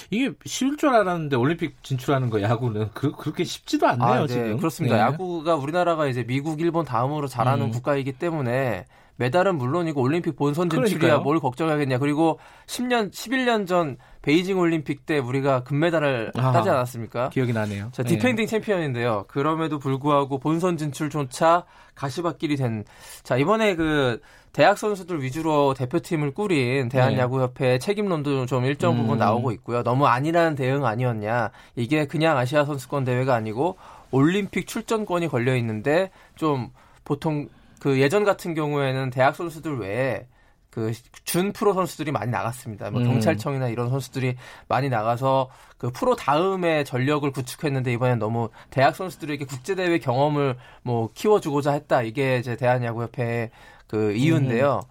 이게 쉬울 줄 알았는데 올림픽 진출하는 거 야구는 그, 그렇게 쉽지도 않네요 아, 네, 지금. 그렇습니다. 네. 야구가 우리나라가 이제 미국, 일본 다음으로 잘하는 음. 국가이기 때문에 메달은 물론이고 올림픽 본선 진출이야. 뭘 걱정하겠냐. 그리고 10년, 11년 전 베이징 올림픽 때 우리가 금메달을 아하. 따지 않았습니까? 기억이 나네요. 자, 네. defending 챔피언인데요. 그럼에도 불구하고 본선 진출조차 가시밭길이 된. 자, 이번에 그 대학 선수들 위주로 대표팀을 꾸린 대한야구협회 책임론도 좀 일정 부분 네. 음. 나오고 있고요. 너무 안일한 대응 아니었냐. 이게 그냥 아시아 선수권 대회가 아니고 올림픽 출전권이 걸려 있는데 좀 보통 그 예전 같은 경우에는 대학 선수들 외에 그 준 프로 선수들이 많이 나갔습니다. 뭐 음. 경찰청이나 이런 선수들이 많이 나가서 그 프로 다음에 전력을 구축했는데 이번엔 너무 대학 선수들에게 국제 대회 경험을 뭐 키워주고자 했다. 이게 이제 대한야구협회의 그 이유인데요.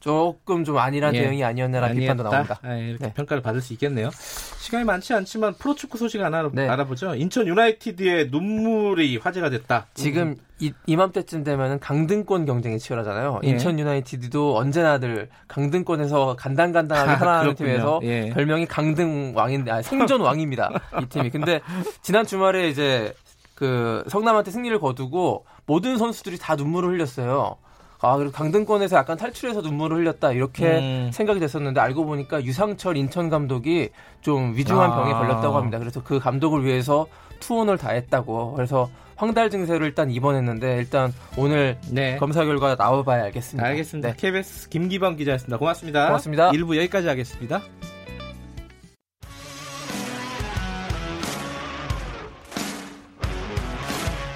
조금 좀 안일한 예. 대응이 아니었나라는 비판도? 나옵니다. 아, 이렇게 네. 평가를 받을 수 있겠네요. 시간이 많지 않지만 프로축구 소식 하나 네. 알아보죠. 인천 유나이티드의 눈물이 화제가 됐다. 지금 이, 이맘때쯤 되면은 강등권 경쟁이 치열하잖아요. 예. 인천 유나이티드도 언제나들 강등권에서 간당간당하게 아, 살아가는 그렇군요. 팀에서 예. 별명이 강등 왕인데 아, 생존 왕입니다. 이 팀이. 근데 지난 주말에 이제 그 성남한테 승리를 거두고 모든 선수들이 다 눈물을 흘렸어요. 아, 그리고 강등권에서 약간 탈출해서 눈물을 흘렸다. 이렇게 음. 생각이 됐었는데 알고 보니까 유상철 인천 감독이 좀 위중한 아. 병에 걸렸다고 합니다. 그래서 그 감독을 위해서 투혼을 다 했다고. 그래서 황달 증세를 일단 입원했는데 일단 오늘 네. 검사 결과 나와봐야 알겠습니다. 알겠습니다. 네. KBS 김기범 기자였습니다. 고맙습니다. 고맙습니다. 1부 여기까지 하겠습니다.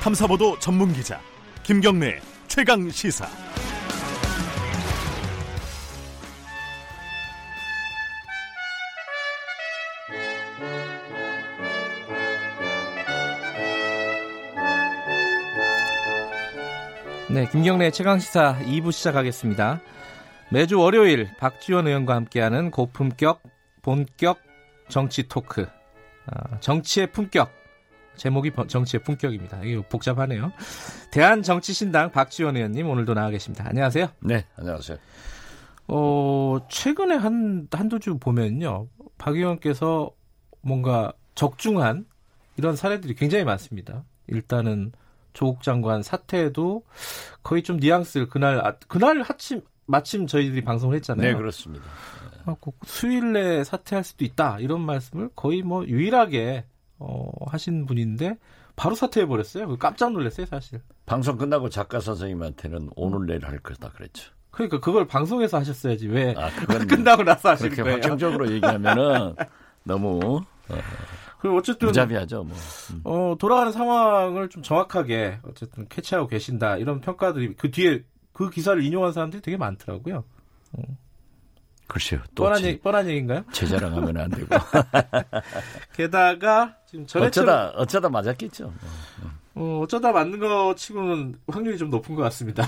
탐사보도 전문 기자 김경래 최강 시사. 네, 김경래 최강 시사 2부 시작하겠습니다. 매주 월요일 박지원 의원과 함께하는 고품격 본격 정치 토크. 아, 정치의 품격. 제목이 번- 정치의 품격입니다. 이게 복잡하네요. 대한정치신당 박지원 의원님 오늘도 나와 계십니다. 안녕하세요. 네, 안녕하세요. 어, 최근에 한, 한두 주 보면요. 박 의원께서 뭔가 적중한 이런 사례들이 굉장히 많습니다. 일단은 조국 장관 사태에도 거의 좀 뉘앙스를 그날, 아, 그날 하침, 마침 저희들이 방송을 했잖아요. 네, 그렇습니다. 아, 그 수요일 내에 사퇴할 수도 있다. 이런 말씀을 거의 뭐 유일하게, 어, 하신 분인데 바로 사퇴해 버렸어요. 깜짝 놀랐어요, 사실. 방송 끝나고 작가 선생님한테는 오늘 내일 할 거다 그랬죠. 그러니까 그걸 방송에서 하셨어야지. 왜 아, 끝나고 나서 그렇게 거예요? 확정적으로 얘기하면은 너무 그리고 어쨌든 무자비하죠. 뭐. 음. 어, 돌아가는 상황을 좀 정확하게 어쨌든 캐치하고 계신다 이런 평가들이 그 뒤에 그 기사를 인용한 사람들이 되게 많더라고요. 글쎄요. 또 뻔한 제, 얘기, 뻔한 얘기인가요? 제 자랑하면 안 되고. 게다가 지금 전해철 어쩌다 어쩌다 맞았겠죠. 뭐. 어, 어쩌다 맞는 거 치고는 확률이 좀 높은 것 같습니다.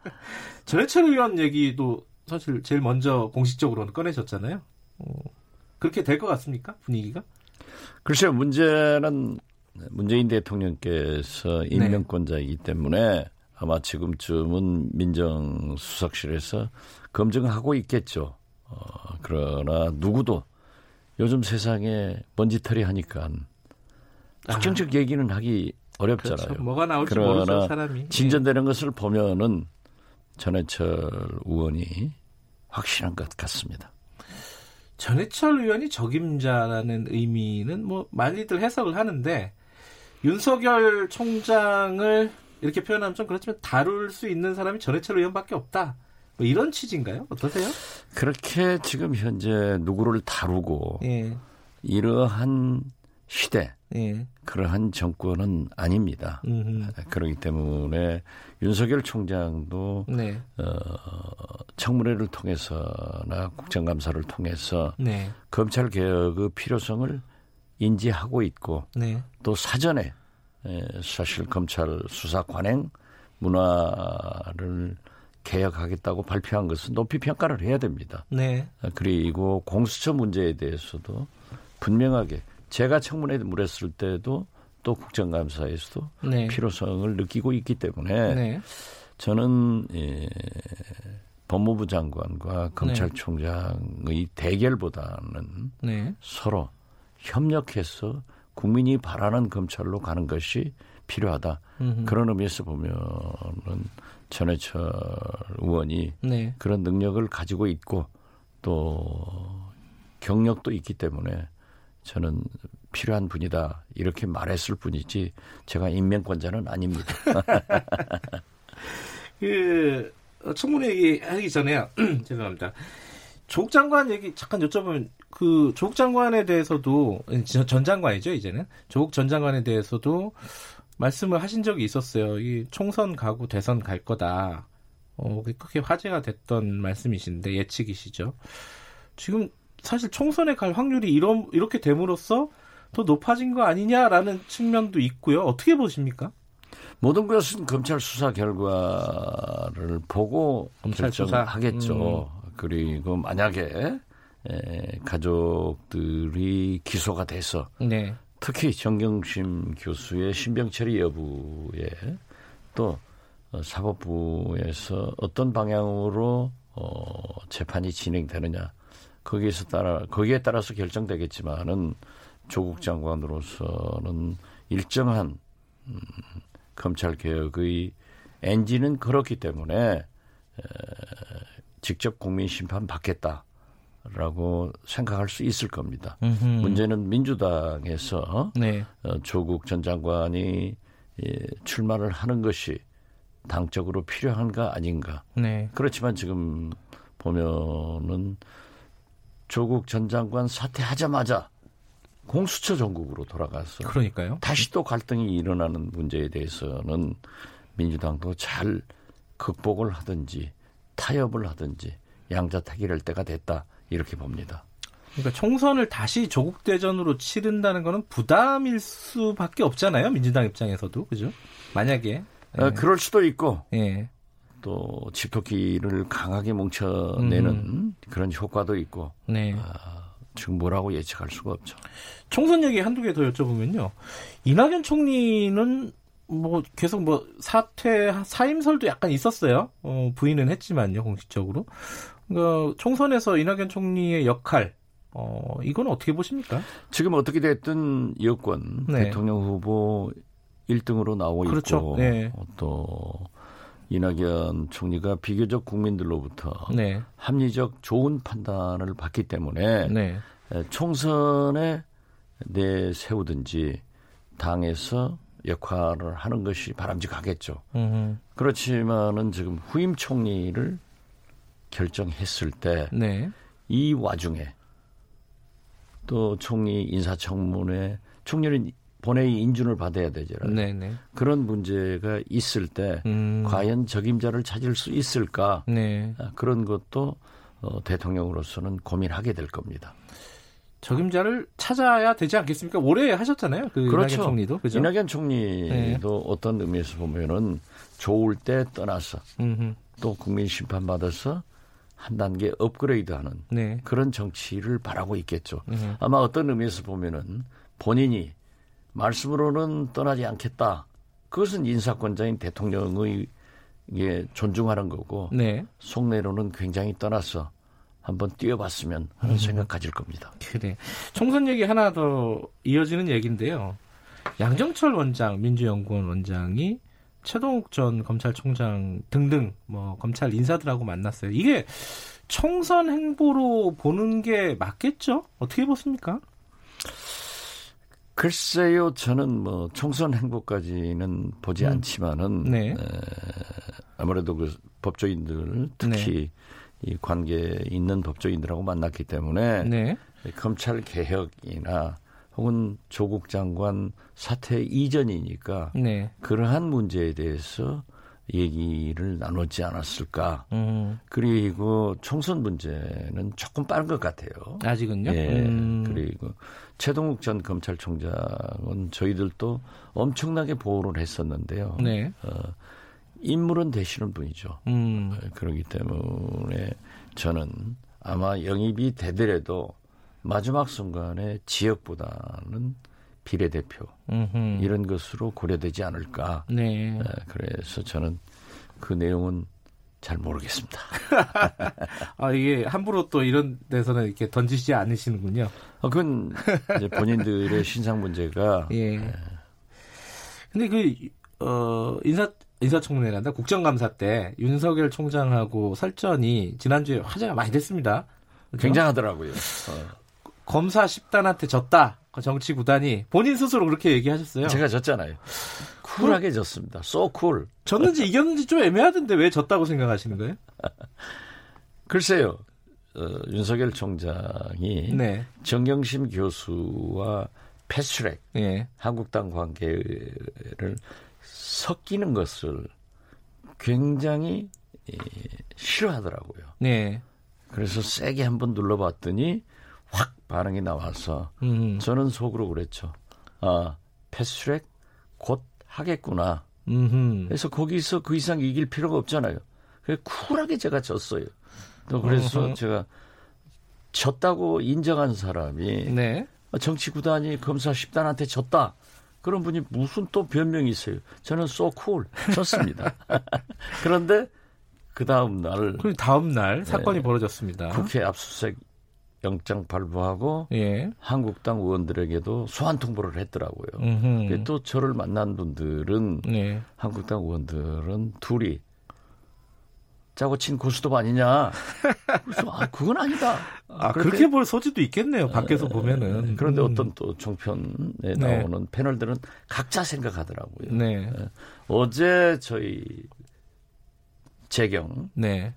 전해철 의원 얘기도 사실 제일 먼저 공식적으로는 꺼내셨잖아요. 어, 그렇게 될 것 같습니까? 분위기가? 글쎄요. 문제는 문재인 대통령께서 네. 임명권자이기 때문에 아마 지금쯤은 민정수석실에서 검증하고 있겠죠. 어, 그러나 누구도 요즘 세상에 먼지털이 하니까 확정적 얘기는 하기 어렵잖아요. 아. 그렇죠. 뭐가 나올지 모르죠, 사람이. 진전되는 것을 보면은 전해철 의원이 확실한 것 같습니다. 전해철 의원이 적임자라는 의미는 뭐 많이들 해석을 하는데 윤석열 총장을 이렇게 표현하면 좀 그렇지만 다룰 수 있는 사람이 전해철 의원밖에 없다. 뭐 이런 취지인가요? 어떠세요? 그렇게 지금 현재 누구를 다루고 예, 이러한 시대, 예, 그러한 정권은 아닙니다. 음, 그렇기 때문에 윤석열 총장도 네, 어, 청문회를 통해서나 국정감사를 통해서 네, 검찰 개혁의 필요성을 인지하고 있고 네, 또 사전에 에, 사실 검찰 수사 관행 문화를 개혁하겠다고 발표한 것은 높이 평가를 해야 됩니다. 네, 그리고 공수처 문제에 대해서도 분명하게 제가 청문회에 물었을 때도 또 국정감사에서도 네, 필요성을 느끼고 있기 때문에 네, 저는 예, 법무부 장관과 검찰총장의 대결보다는 네, 서로 협력해서 국민이 바라는 검찰로 가는 것이 필요하다. 음, 그런 의미에서 보면은 전해철 의원이 네, 그런 능력을 가지고 있고 또 경력도 있기 때문에 저는 필요한 분이다 이렇게 말했을 뿐이지 제가 임명권자는 아닙니다. 그 어, 청문회 얘기하기 전에요. 죄송합니다. 조국 장관 얘기 잠깐 여쭤보면 그 조국 장관에 대해서도 전- 전 장관이죠 이제는 조국 전 장관에 대해서도 말씀을 하신 적이 있었어요. 이 총선 가고 대선 갈 거다. 어, 그렇게 화제가 됐던 말씀이신데 예측이시죠. 지금 사실 총선에 갈 확률이 이런 이렇게 됨으로써 더 높아진 거 아니냐라는 측면도 있고요. 어떻게 보십니까? 모든 것은 검찰 수사 결과를 보고 검찰 수사. 음. 결정하겠죠. 그리고 만약에 에, 가족들이 기소가 돼서 네. 특히 정경심 교수의 신병 처리 여부에 또 어, 사법부에서 어떤 방향으로 어, 재판이 진행되느냐 거기에서 따라 거기에 따라서 결정되겠지만은 조국 장관으로서는 일정한 음, 검찰 개혁의 엔진은 그렇기 때문에 에, 직접 국민 심판 받겠다라고 생각할 수 있을 겁니다. 음흠. 문제는 민주당에서 네. 어, 조국 전 장관이 예, 출마를 하는 것이 당적으로 필요한가 아닌가. 네. 그렇지만 지금 보면은 조국 전 장관 사퇴하자마자 공수처 전국으로 돌아가서 그러니까요. 다시 또 갈등이 일어나는 문제에 대해서는 민주당도 잘 극복을 하든지 타협을 하든지 양자택일할 때가 됐다 이렇게 봅니다. 그러니까 총선을 다시 조국 대전으로 치른다는 거는 부담일 수밖에 없잖아요. 민주당 입장에서도 그죠? 만약에 어, 그럴 수도 있고 예. 또 집토끼를 강하게 뭉쳐내는 음. 그런 효과도 있고 네. 지금 뭐라고 예측할 수가 없죠. 총선 얘기 한두 개 더 여쭤보면요. 이낙연 총리는 뭐 계속 뭐 사퇴 사임설도 약간 있었어요. 어, 부인은 했지만요 공식적으로. 그러니까 총선에서 이낙연 총리의 역할 어, 이건 어떻게 보십니까? 지금 어떻게 됐든 여권 네. 대통령 후보 1등으로 나오고 그렇죠. 있고 네. 어, 또 이낙연 총리가 비교적 국민들로부터 네. 합리적 좋은 판단을 받기 때문에 네. 에, 총선에 내세우든지 당에서 역할을 하는 것이 바람직하겠죠. 음, 그렇지만은 지금 후임 총리를 결정했을 때이 네. 와중에 또 총리 인사청문회 총리는 본회의 인준을 받아야 되잖아요. 네, 네. 그런 문제가 있을 때 음, 과연 적임자를 찾을 수 있을까 네. 아, 그런 것도 어, 대통령으로서는 고민하게 될 겁니다. 적임자를 찾아야 되지 않겠습니까? 올해 하셨잖아요. 그 그렇죠. 이낙연 총리도 그죠? 이낙연 총리도 어떤 의미에서 보면은 좋을 때 떠나서 음흠. 또 국민 심판 받아서 한 단계 업그레이드하는 네. 그런 정치를 바라고 있겠죠. 음. 아마 어떤 의미에서 보면은 본인이 말씀으로는 떠나지 않겠다. 그것은 인사권자인 대통령의 게 존중하는 거고 네. 속내로는 굉장히 떠나서 한번 뛰어봤으면 하는 생각 가질 겁니다. 그래. 총선 얘기 하나 더 이어지는 얘기인데요. 양정철 원장, 민주연구원 원장이 최동욱 전 검찰총장 등등 뭐 검찰 인사들하고 만났어요. 이게 총선 행보로 보는 게 맞겠죠? 어떻게 보십니까? 글쎄요, 저는 뭐 총선 행보까지는 보지 음. 않지만은 네. 에, 아무래도 그 법조인들 특히 이 관계 있는 법조인들하고 만났기 때문에 네. 검찰 개혁이나 혹은 조국 장관 사퇴 이전이니까 네. 그러한 문제에 대해서 얘기를 나눴지 않았을까. 음, 그리고 총선 문제는 조금 빠른 것 같아요. 아직은요? 예. 음, 그리고 최동욱 전 검찰총장은 저희들도 엄청나게 보호를 했었는데요. 네. 어, 인물은 되시는 분이죠. 음, 그렇기 때문에 저는 아마 영입이 되더라도 마지막 순간에 지역보다는 비례대표 음흠. 이런 것으로 고려되지 않을까. 네. 에, 그래서 저는 그 내용은 잘 모르겠습니다. 아, 이게 함부로 또 이런 데서는 이렇게 던지지 않으시는군요. 어, 그건 이제 본인들의 신상 문제가 예. 근데 그, 어, 인사, 인사청문회란다 국정감사 때 윤석열 총장하고 설전이 지난주에 화제가 많이 됐습니다. 그죠? 굉장하더라고요. 어, 검사 10단한테 졌다. 그 정치 구단이 본인 스스로 그렇게 얘기하셨어요. 제가 졌잖아요. 쿨하게 졌습니다. so cool. 졌는지 이겼는지 좀 애매하던데 왜 졌다고 생각하시는 거예요? 글쎄요. 어, 윤석열 총장이 네. 정경심 교수와 패스트트랙 예. 한국당 관계를 섞이는 것을 굉장히 예, 싫어하더라고요. 네. 그래서 세게 한번 눌러봤더니 확 반응이 나와서 음. 저는 속으로 그랬죠. 아, 패스트트랙 곧 하겠구나. 음. 그래서 거기서 그 이상 이길 필요가 없잖아요. 쿨하게 제가 졌어요. 또 그래서 어허. 제가 졌다고 인정한 사람이 네. 정치 구단이 검사 10단한테 졌다. 그런 분이 무슨 또 변명이 있어요. 저는 쏘쿨 졌습니다. 그런데 그 다음 날 그리고 다음 날 사건이 네. 벌어졌습니다. 국회 압수수색 영장 발부하고 예. 한국당 의원들에게도 소환 통보를 했더라고요. 그또 저를 만난 분들은 네. 한국당 의원들은 둘이 짜고 친 고스톱 아니냐. 그래서 아 그건 아니다. 아, 그런데- 그렇게 볼 소지도 있겠네요. 밖에서 보면은. 그런데 음. 어떤 또 종편에 네. 나오는 패널들은 각자 생각하더라고요. 네. 어제 저희 재경 네.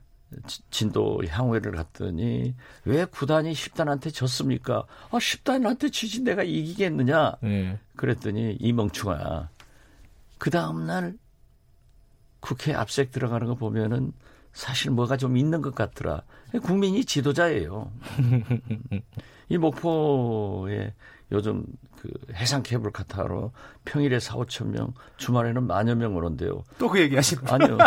지- 진도 향후회를 갔더니 왜 구단이 10단한테 졌습니까? 아 10단한테 지지 내가 이기겠느냐? 네. 그랬더니 이 멍충아 그 다음날 국회 압색 들어가는 거 보면은 사실 뭐가 좀 있는 것 같더라. 국민이 지도자예요. 이 목포에 요즘 그 해상 케이블 카타로 평일에 4, 5천 명, 주말에는 만여 명 오는데요. 또 그 얘기 하시는 아니요.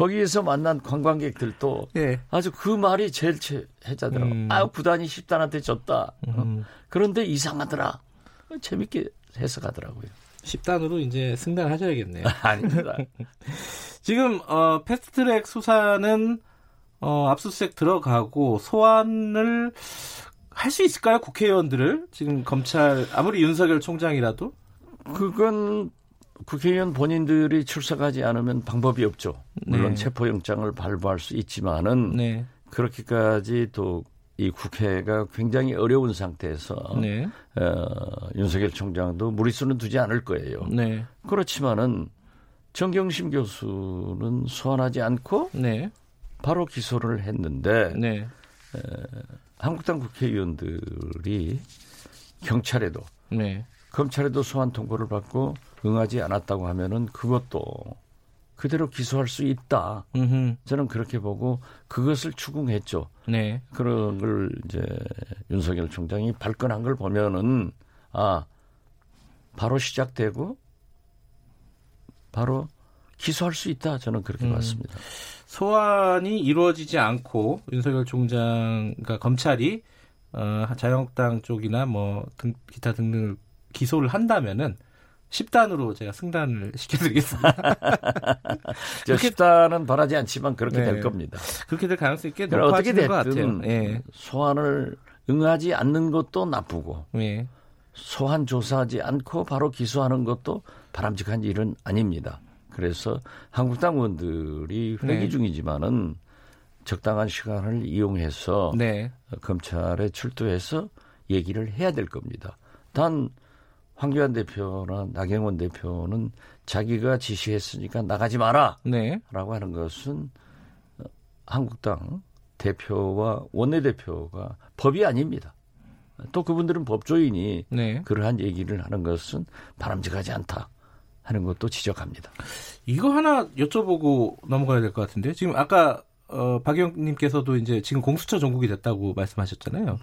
거기에서 만난 관광객들도 예. 아주 그 말이 제일 제- 해자더라고. 음. 아, 구단이 10단한테 졌다. 어? 음. 그런데 이상하더라. 재밌게 해석하더라고요. 10단으로 이제 승단하셔야겠네요. 아닙니다. 지금 어, 패스트트랙 수사는 어, 압수수색 들어가고 소환을 할 수 있을까요? 국회의원들을 지금 검찰 아무리 윤석열 총장이라도 그건 국회의원 본인들이 출석하지 않으면 방법이 없죠. 물론 네. 체포영장을 발부할 수 있지만은 네, 그렇게까지 또 이 국회가 굉장히 어려운 상태에서 네, 어, 윤석열 총장도 무리수는 두지 않을 거예요. 네, 그렇지만은 정경심 교수는 소환하지 않고 네, 바로 기소를 했는데 네, 한국당 국회의원들이 경찰에도 네, 검찰에도 소환 통보를 받고 응하지 않았다고 하면은 그것도 그대로 기소할 수 있다. 음흠, 저는 그렇게 보고 그것을 추궁했죠. 네, 그런 걸 이제 윤석열 총장이 발끈한 걸 보면은 아 바로 시작되고 바로 기소할 수 있다. 저는 그렇게 음. 봤습니다. 소환이 이루어지지 않고 윤석열 총장, 그러니까 검찰이 어, 자유한국당 쪽이나 뭐 등, 기타 등등을 기소를 한다면은 10단으로 제가 승단을 시켜드리겠습니다. 저 그렇게- 식단은 바라지 않지만 그렇게 네. 될 겁니다. 그렇게 될 가능성이 꽤 높아지는 것 같아요. 예, 소환을 응하지 않는 것도 나쁘고 예, 소환 조사하지 않고 바로 기소하는 것도 바람직한 일은 아닙니다. 그래서 한국당 의원들이 회기 네. 중이지만은 적당한 시간을 이용해서 네, 검찰에 출두해서 얘기를 해야 될 겁니다. 단 황교안 대표나 나경원 대표는 자기가 지시했으니까 나가지 마라. 네, 라고 하는 것은 어, 한국당 대표와 원내대표가 법이 아닙니다. 또 그분들은 법조인이 네. 그러한 얘기를 하는 것은 바람직하지 않다 하는 것도 지적합니다. 이거 하나 여쭤보고 넘어가야 될 것 같은데 지금 아까 어, 박영님께서도 이제 지금 공수처 전국이 됐다고 말씀하셨잖아요.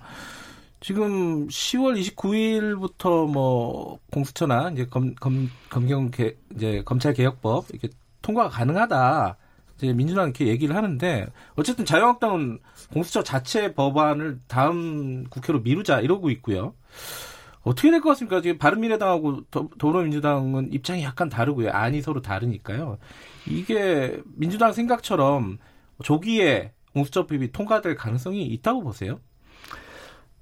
지금 10월 29일부터 뭐 공수처나 이제 검, 검, 검경 개, 이제 검찰 개혁법 이렇게 통과가 가능하다. 이제 민주당은 이렇게 얘기를 하는데 어쨌든 자유한국당은 공수처 자체 법안을 다음 국회로 미루자 이러고 있고요. 어떻게 될 것 같습니까? 지금 바른미래당하고 더- 더불어민주당은 입장이 약간 다르고요. 안이 서로 다르니까요. 이게 민주당 생각처럼 조기에 공수처법이 통과될 가능성이 있다고 보세요?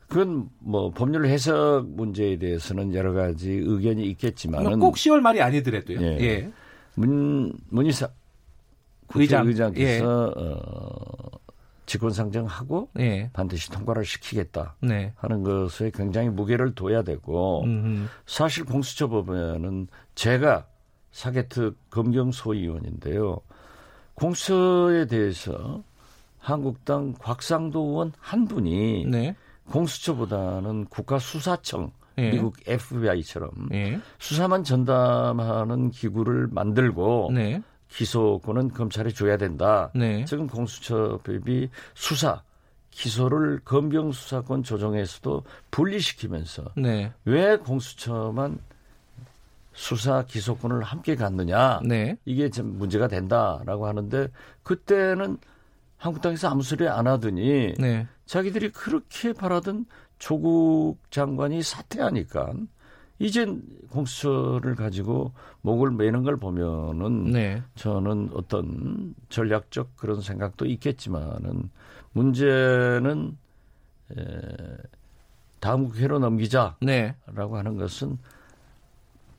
그건 뭐 법률 해석 문제에 대해서는 여러 가지 의견이 있겠지만은 꼭 10월 말이 아니더라도요. 예. 예. 문 문희사 의장. 국회의장께서 어, 직권 상정하고 예. 반드시 통과를 시키겠다 네. 하는 것에 굉장히 무게를 둬야 되고 음, 사실 공수처 법에는 제가 사개특 검경 소위원인데요. 공수처에 대해서 한국당 곽상도 의원 한 분이 네. 공수처보다는 국가수사청 예. 미국 FBI처럼 예. 수사만 전담하는 기구를 만들고 네. 기소권은 검찰에 줘야 된다. 네. 지금 공수처법이 수사, 기소를 검경 수사권 조정에서도 분리시키면서 네. 왜 공수처만 수사 기소권을 함께 갖느냐 네. 이게 좀 문제가 된다라고 하는데 그때는 한국당에서 아무 소리 안 하더니 네. 자기들이 그렇게 바라던 조국 장관이 사퇴하니까 이젠 공수처를 가지고 목을 매는 걸 보면은 네. 저는 어떤 전략적 그런 생각도 있겠지만은 문제는 에, 다음 국회로 넘기자라고 네. 하는 것은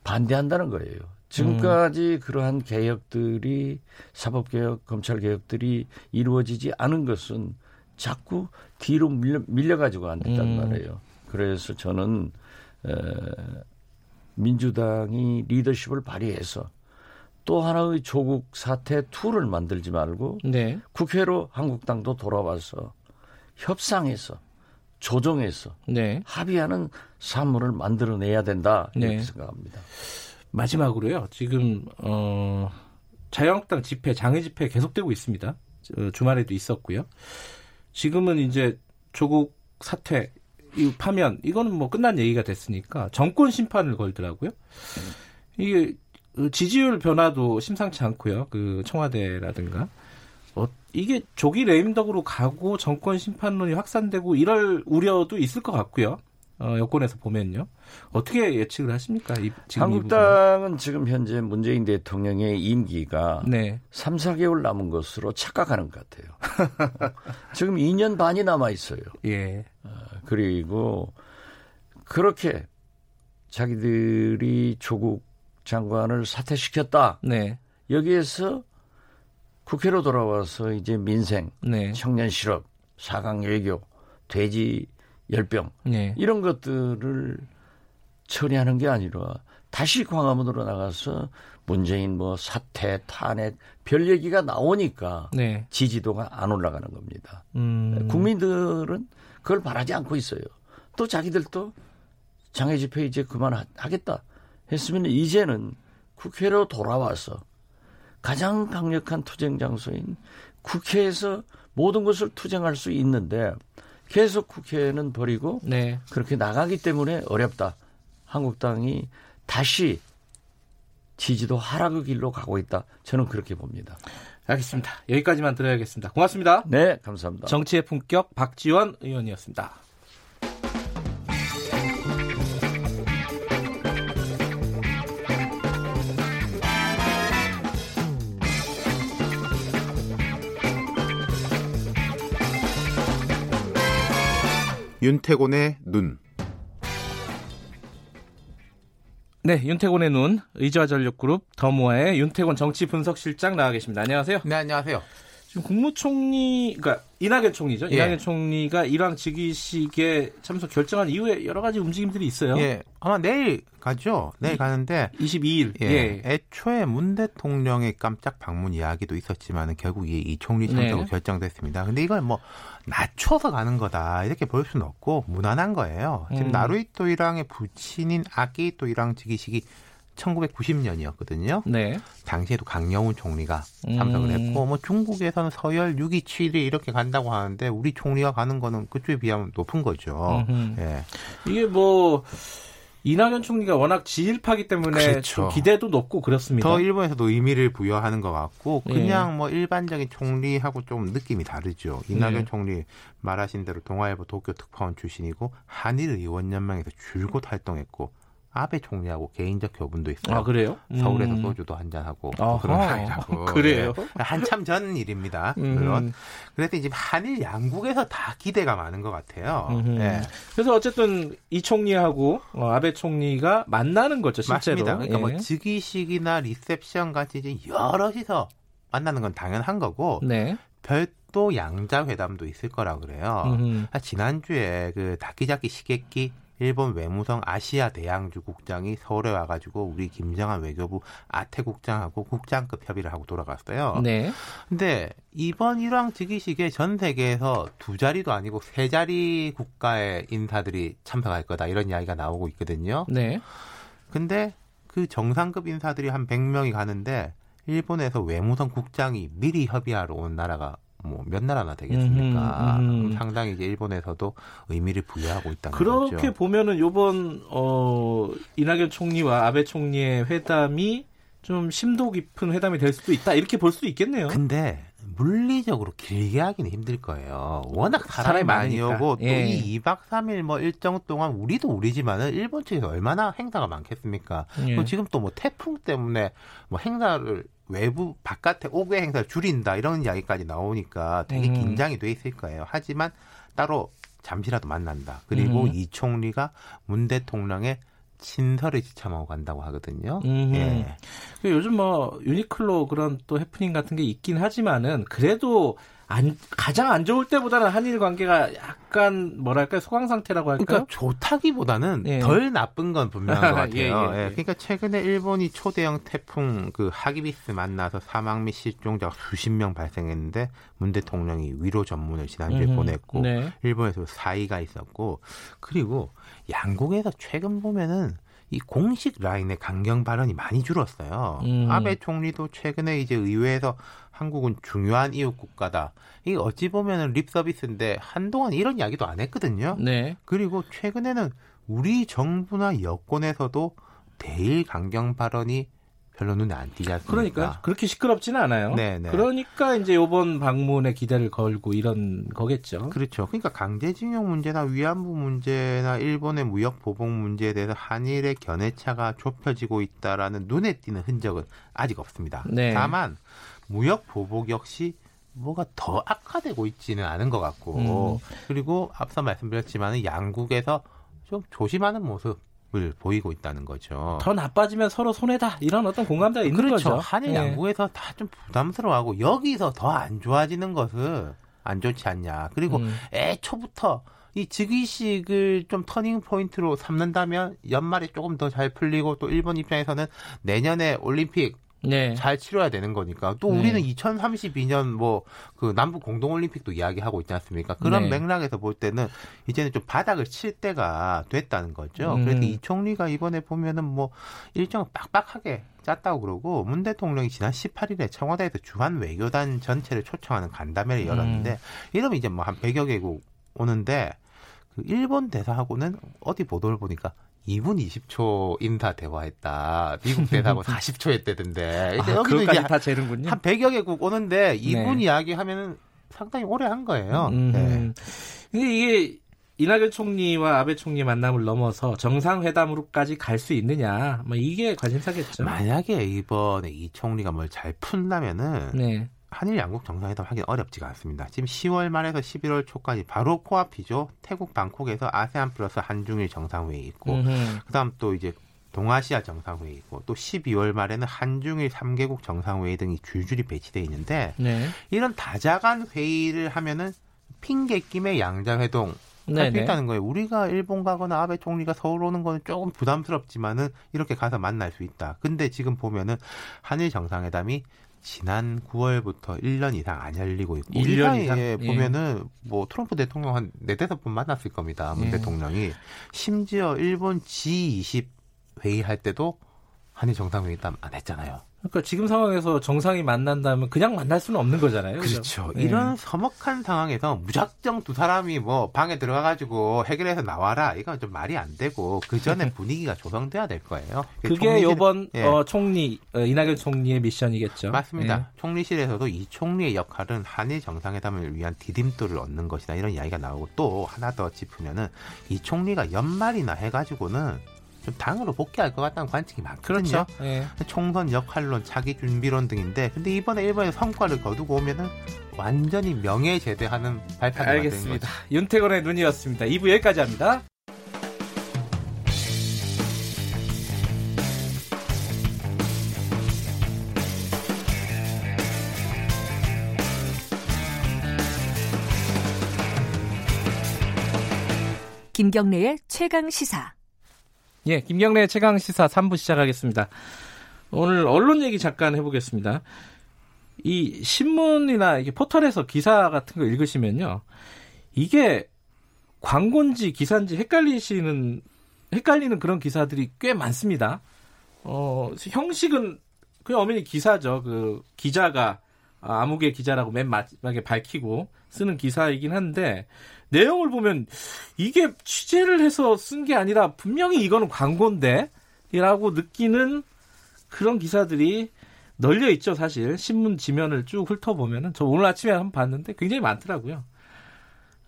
반대한다는 거예요. 지금까지 그러한 개혁들이 사법개혁, 검찰개혁들이 이루어지지 않은 것은 자꾸 뒤로 밀려, 밀려가지고 안 됐단 음. 말이에요. 그래서 저는 에, 민주당이 리더십을 발휘해서 또 하나의 조국 사태 2를 만들지 말고 네. 국회로 한국당도 돌아와서 협상해서 조정해서 네. 합의하는 사물을 만들어내야 된다 이렇게 네. 생각합니다. 마지막으로요. 지금 어 자유한국당 집회 장애 집회 계속되고 있습니다. 어, 주말에도 있었고요. 지금은 이제 조국 사퇴 이 파면 이거는 뭐 끝난 얘기가 됐으니까 정권 심판을 걸더라고요. 이게 어, 지지율 변화도 심상치 않고요. 그 청와대라든가 어, 이게 조기 레임덕으로 가고 정권 심판론이 확산되고 이럴 우려도 있을 것 같고요. 어, 여권에서 보면요. 어떻게 예측을 하십니까? 이, 지금 이 한국당은 지금 현재 문재인 대통령의 임기가? 네. 3, 4개월 남은 것으로 착각하는 것 같아요. 지금 2년 반이 남아 있어요. 예. 그리고 그렇게 자기들이 조국 장관을 사퇴시켰다. 네. 여기에서 국회로 돌아와서 이제 민생, 네. 청년 실업, 사강 외교, 돼지 열병 네. 이런 것들을 처리하는 게 아니라 다시 광화문으로 나가서 문재인 뭐 사퇴, 탄핵 별 얘기가 나오니까 네. 지지도가 안 올라가는 겁니다. 음. 국민들은 그걸 바라지 않고 있어요. 또 자기들도 장애 집회 이제 그만하겠다 했으면 이제는 국회로 돌아와서 가장 강력한 투쟁 장소인 국회에서 모든 것을 투쟁할 수 있는데 계속 국회는 버리고 네. 그렇게 나가기 때문에 어렵다. 한국당이 다시 지지도 하락의 길로 가고 있다. 저는 그렇게 봅니다. 알겠습니다. 여기까지만 들어야겠습니다. 고맙습니다. 네, 감사합니다. 정치의 품격 박지원 의원이었습니다. 윤태곤의 눈. 네, 윤태곤의 눈 의지와 전력그룹 더모아의 윤태곤 정치 분석실장 나와 계십니다. 안녕하세요. 네, 안녕하세요. 지금 국무총리, 그러니까 이낙연 총리죠. 예. 이낙연 총리가 일왕 즉위식에 참석 결정한 이후에 여러 가지 움직임들이 있어요. 예, 아마 내일 가죠. 내일 가는데 22일. 예, 예. 애초에 문 대통령의 깜짝 방문 이야기도 있었지만 결국 이, 이 총리 참석으로 네. 결정됐습니다. 근데 이걸 뭐 낮춰서 가는 거다 이렇게 볼 수는 없고 무난한 거예요. 지금 음. 나루이또 일왕의 부친인 아기또 일왕 즉위식이 1990년이었거든요. 네. 당시에도 강영훈 총리가 참석을 음. 했고 뭐 중국에서는 서열 6위, 7위 이렇게 간다고 하는데 우리 총리가 가는 거는 그쪽에 비하면 높은 거죠. 음흠. 예. 이게 뭐 이낙연 총리가 워낙 지일파기 때문에 그렇죠. 좀 기대도 높고 그렇습니다. 더 일본에서도 의미를 부여하는 것 같고 예. 그냥 뭐 일반적인 총리하고 좀 느낌이 다르죠. 이낙연 네. 총리 말하신 대로 동아일보 도쿄 특파원 출신이고 한일 의원 연맹에서 줄곧 활동했고 아베 총리하고 개인적 교분도 있어요. 아 그래요? 서울에서 음. 소주도 한잔 하고 아하. 그런 사이라고. 그래요? 예. 한참 전 일입니다. 음. 물론. 그래서 이제 한일 양국에서 다 기대가 많은 것 같아요. 예. 그래서 어쨌든 이 총리하고 어, 아베 총리가 만나는 거죠 실제로. 맞습니다. 그러니까 예. 뭐 즉위식이나 리셉션 같이 이제 여럿이서 만나는 건 당연한 거고 네. 별도 양자 회담도 있을 거라 그래요. 아, 지난주에 그 다키자키 시게키 일본 외무성 아시아 대양주 국장이 서울에 와가지고 우리 김정한 외교부 아태 국장하고 국장급 협의를 하고 돌아갔어요. 네. 근데 이번 일왕 즉위식에 전 세계에서 두 자리도 아니고 세 자리 국가의 인사들이 참석할 거다 이런 이야기가 나오고 있거든요. 네. 근데 그 정상급 인사들이 한 100명이 가는데 일본에서 외무성 국장이 미리 협의하러 온 나라가 뭐 몇 나라나 되겠습니까? 음흠, 음흠. 그럼 상당히 이제 일본에서도 의미를 부여하고 있다는 그렇게 거죠. 보면은 요번 어 이낙연 총리와 아베 총리의 회담이 좀 심도 깊은 회담이 될 수도 있다 이렇게 볼 수도 있겠네요. 근데 물리적으로 길게 하기는 힘들 거예요. 워낙 사람이, 사람이 많이. 오고 예. 또이 2박 3일 뭐 일정 동안 우리도 우리지만은 일본 측에서 얼마나 행사가 많겠습니까? 예. 지금 또 뭐 태풍 때문에 뭐 행사를 외부 바깥에 5개 행사를 줄인다 이런 이야기까지 나오니까 되게 음. 긴장이 돼 있을 거예요. 하지만 따로 잠시라도 만난다. 그리고 음. 이 총리가 문 대통령의 친서를 지참하고 간다고 하거든요. 음. 예. 그 요즘 뭐 유니클로 그런 또 해프닝 같은 게 있긴 하지만은 그래도 안, 가장 안 좋을 때보다는 한일 관계가 약간 뭐랄까 소강 상태라고 할까요? 그러니까 좋다기보다는 예. 덜 나쁜 건 분명한 것 같아요. 예, 예, 예. 예, 그러니까 최근에 일본이 초대형 태풍 그 하기비스 만나서 사망 및 실종자가 수십 명 발생했는데 문 대통령이 위로 전문을 지난주에 음흠. 보냈고 네. 일본에서 사의가 있었고 그리고 양국에서 최근 보면은 이 공식 라인의 강경 발언이 많이 줄었어요. 음. 아베 총리도 최근에 이제 의회에서 한국은 중요한 이웃 국가다. 이게 어찌 보면은 립 서비스인데 한동안 이런 이야기도 안 했거든요. 네. 그리고 최근에는 우리 정부나 여권에서도 대일 강경 발언이 별로 눈에 안 띄지 않습니까? 그러니까 그렇게 시끄럽지는 않아요. 네, 네. 그러니까 이제 이번 방문에 기대를 걸고 이런 거겠죠. 그렇죠. 그러니까 강제징용 문제나 위안부 문제나 일본의 무역 보복 문제에 대해서 한일의 견해차가 좁혀지고 있다라는 눈에 띄는 흔적은 아직 없습니다. 네. 다만 무역 보복 역시 뭐가 더 악화되고 있지는 않은 것 같고 음. 그리고 앞서 말씀드렸지만 양국에서 좀 조심하는 모습 을 보이고 있다는 거죠. 더 나빠지면 서로 손해다 이런 어떤 공감대가 있는 그렇죠. 거죠. 한일 예. 양국에서 다좀 부담스러워하고 여기서 더 안 좋아지는 것은 안 좋지 않냐. 그리고 음. 애초부터 이 즉위식을 좀 터닝 포인트로 삼는다면 연말에 조금 더 잘 풀리고 또 일본 입장에서는 내년에 올림픽 네. 잘 치러야 되는 거니까 또 네. 우리는 2032년 뭐 그 남북 공동 올림픽도 이야기하고 있지 않습니까? 그런 네. 맥락에서 볼 때는 이제는 좀 바닥을 칠 때가 됐다는 거죠. 음. 그래서 이 총리가 이번에 보면은 뭐 일정을 빡빡하게 짰다고 그러고 문 대통령이 지난 18일에 청와대에서 주한 외교단 전체를 초청하는 간담회를 음. 열었는데 이러면 이제 뭐 한 100여 개국 오는데 그 일본 대사하고는 어디 보도를 보니까 2분 20초 인사 대화했다. 미국 대사하고 40초 했대던데. 아, 여기는 이제 다 재는군요. 한 100여 개국 오는데 2분 네. 이야기하면은 상당히 오래 한 거예요. 음. 네. 근데 이게 이낙연 총리와 아베 총리 만남을 넘어서 정상회담으로까지 갈 수 있느냐, 뭐 이게 관심사겠죠. 만약에 이번에 이 총리가 뭘 잘 푼다면은 네. 한일 양국 정상회담 하기 어렵지가 않습니다. 지금 10월 말에서 11월 초까지 바로 코앞이죠. 태국 방콕에서 아세안 플러스 한중일 정상회의 있고 음흠. 그다음 또 이제 동아시아 정상회의 있고 또 12월 말에는 한중일 3개국 정상회의 등이 줄줄이 배치돼 있는데 네. 이런 다자간 회의를 하면은 핑계 김에 양자회동 할수 네네. 있다는 거예요. 우리가 일본 가거나 아베 총리가 서울 오는 거는 조금 부담스럽지만은 이렇게 가서 만날 수 있다. 근데 지금 보면은 한일 정상회담이 지난 9월부터 1년 이상 안 열리고 있고 1년 이 사이에 이상? 예. 보면은 뭐 트럼프 대통령 한 네다섯 번 만났을 겁니다. 문 예. 대통령이 심지어 일본 G20 회의할 때도 한일 정상회담 안 했잖아요. 그러니까 지금 상황에서 정상이 만난다면 그냥 만날 수는 없는 거잖아요. 그렇죠. 네. 이런 서먹한 상황에서 무작정 두 사람이 뭐 방에 들어가가지고 해결해서 나와라. 이건 좀 말이 안 되고 그 전에 분위기가 조성돼야 될 거예요. 그게 총리실- 요번 예. 어, 총리 어, 이낙연 총리의 미션이겠죠. 맞습니다. 예. 총리실에서도 이 총리의 역할은 한일 정상회담을 위한 디딤돌을 얻는 것이다 이런 이야기가 나오고 또 하나 더 짚으면은 이 총리가 연말이나 해가지고는 좀 당으로 복귀할 것 같다는 관측이 많거든요. 그렇죠. 예. 총선 역할론, 차기 준비론 등인데 근데 이번에 일본에 성과를 거두고 오면은 완전히 명예 제대하는 발판이 알겠습니다. 윤태건의 눈이었습니다. 2부 여기까지 합니다. 김경래의 최강 시사. 예, 김경래 최강 시사 3부 시작하겠습니다. 오늘 언론 얘기 잠깐 해보겠습니다. 이 신문이나 이게 포털에서 기사 같은 거 읽으시면요, 이게 광고인지 기사인지 헷갈리시는 헷갈리는 그런 기사들이 꽤 많습니다. 어, 형식은 그냥 엄연히 기사죠. 그 기자가 아, 아무개 기자라고 맨 마지막에 밝히고 쓰는 기사이긴 한데 내용을 보면 이게 취재를 해서 쓴 게 아니라 분명히 이거는 광고인데? 라고 느끼는 그런 기사들이 널려 있죠, 사실. 신문 지면을 쭉 훑어보면은 저 오늘 아침에 한번 봤는데 굉장히 많더라고요.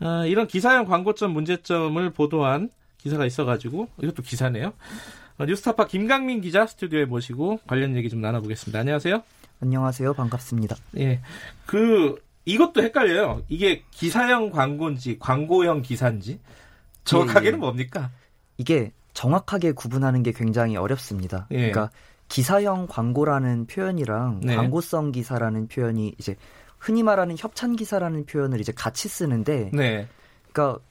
어, 이런 기사형 광고점 문제점을 보도한 기사가 있어가지고 이것도 기사네요. 어, 뉴스타파 김강민 기자 스튜디오에 모시고 관련 얘기 좀 나눠보겠습니다. 안녕하세요. 안녕하세요. 반갑습니다. 예, 그 이것도 헷갈려요. 이게 기사형 광고인지 광고형 기사인지 정확하게는 예, 예. 뭡니까? 이게 정확하게 구분하는 게 굉장히 어렵습니다. 예. 그러니까 기사형 광고라는 표현이랑 네. 광고성 기사라는 표현이 이제 흔히 말하는 협찬 기사라는 표현을 이제 같이 쓰는데 네. 그러니까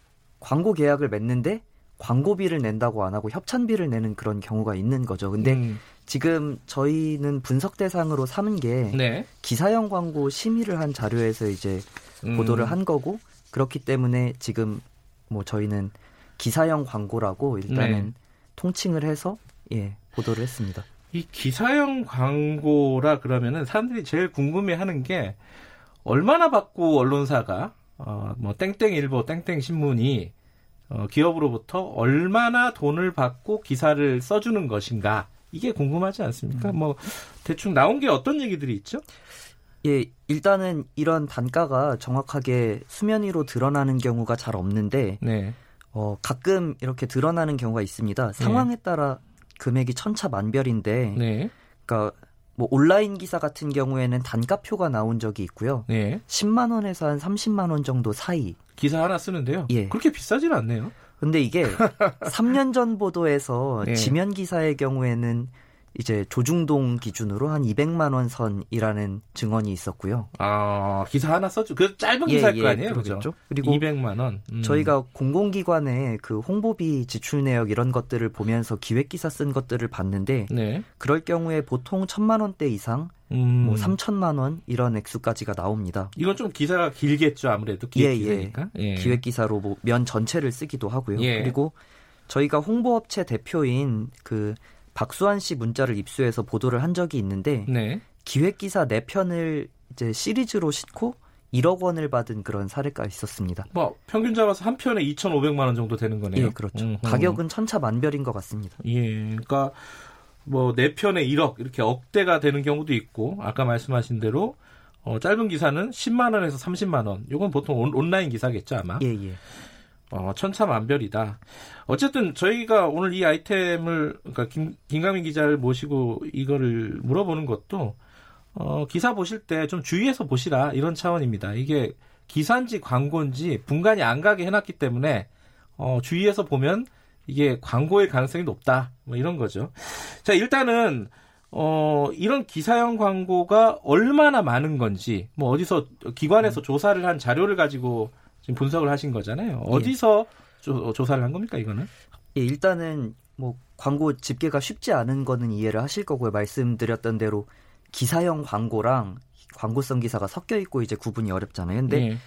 광고 계약을 맺는데 광고비를 낸다고 안 하고 협찬비를 내는 그런 경우가 있는 거죠. 근데 음, 지금 저희는 분석 대상으로 삼은 게 네. 기사형 광고 심의를 한 자료에서 이제 음, 보도를 한 거고 그렇기 때문에 지금 뭐 저희는 기사형 광고라고 일단은 네. 통칭을 해서 예 보도를 했습니다. 이 기사형 광고라 그러면은 사람들이 제일 궁금해하는 게 얼마나 받고 언론사가 어, 뭐 땡땡 일보, 땡땡 신문이 어, 기업으로부터 얼마나 돈을 받고 기사를 써주는 것인가 이게 궁금하지 않습니까? 뭐 대충 나온 게 어떤 얘기들이 있죠? 예 일단은 이런 단가가 정확하게 수면 위로 드러나는 경우가 잘 없는데 네, 어 가끔 이렇게 드러나는 경우가 있습니다. 상황에 따라 금액이 천차만별인데 네, 그러니까 뭐 온라인 기사 같은 경우에는 단가표가 나온 적이 있고요. 네. 10만 원에서 한 30만 원 정도 사이. 기사 하나 쓰는데요. 예. 그렇게 비싸진 않네요. 근데 이게 3년 전 보도에서 예. 지면 기사의 경우에는 이제 조중동 기준으로 한 200만 원 선이라는 증언이 있었고요. 아 기사 하나 써주. 그 짧은 예, 기사일 예, 거 아니에요? 그러겠죠. 그리고 200만 원. 음. 저희가 공공기관의 그 홍보비 지출 내역 이런 것들을 보면서 기획 기사 쓴 것들을 봤는데 네, 그럴 경우에 보통 천만 원대 이상, 음. 뭐 3천만 원 이런 액수까지가 나옵니다. 이건 좀 기사가 길겠죠, 아무래도 기획 예, 예. 기사니까. 예. 기획 기사로 뭐 면 전체를 쓰기도 하고요. 예. 그리고 저희가 홍보업체 대표인 그 박수환 씨 문자를 입수해서 보도를 한 적이 있는데 네. 기획 기사 4 편을 이제 시리즈로 싣고 1억 원을 받은 그런 사례가 있었습니다. 뭐 평균 잡아서 한 편에 2,500만 원 정도 되는 거네요. 예, 그렇죠. 음, 음. 가격은 천차만별인 것 같습니다. 예, 그러니까 뭐네 편에 1억 이렇게 억대가 되는 경우도 있고 아까 말씀하신 대로 어, 짧은 기사는 10만 원에서 30만 원. 이건 보통 온, 온라인 기사겠죠 아마. 예, 예. 어, 천차만별이다. 어쨌든 저희가 오늘 이 아이템을 그러니까 김, 김강민 기자를 모시고 이거를 물어보는 것도 어, 기사 보실 때 좀 주의해서 보시라 이런 차원입니다. 이게 기사인지 광고인지 분간이 안 가게 해놨기 때문에 어, 주의해서 보면 이게 광고의 가능성이 높다. 뭐 이런 거죠. 자, 일단은 어, 이런 기사형 광고가 얼마나 많은 건지, 뭐 어디서 기관에서 조사를 한 자료를 가지고 지금 분석을 하신 거잖아요. 어디서 조, 조사를 한 겁니까, 이거는? 예, 일단은 뭐 광고 집계가 쉽지 않은 거는 이해를 하실 거고요. 말씀드렸던 대로 기사형 광고랑 광고성 기사가 섞여 있고 이제 구분이 어렵잖아요. 근데 예.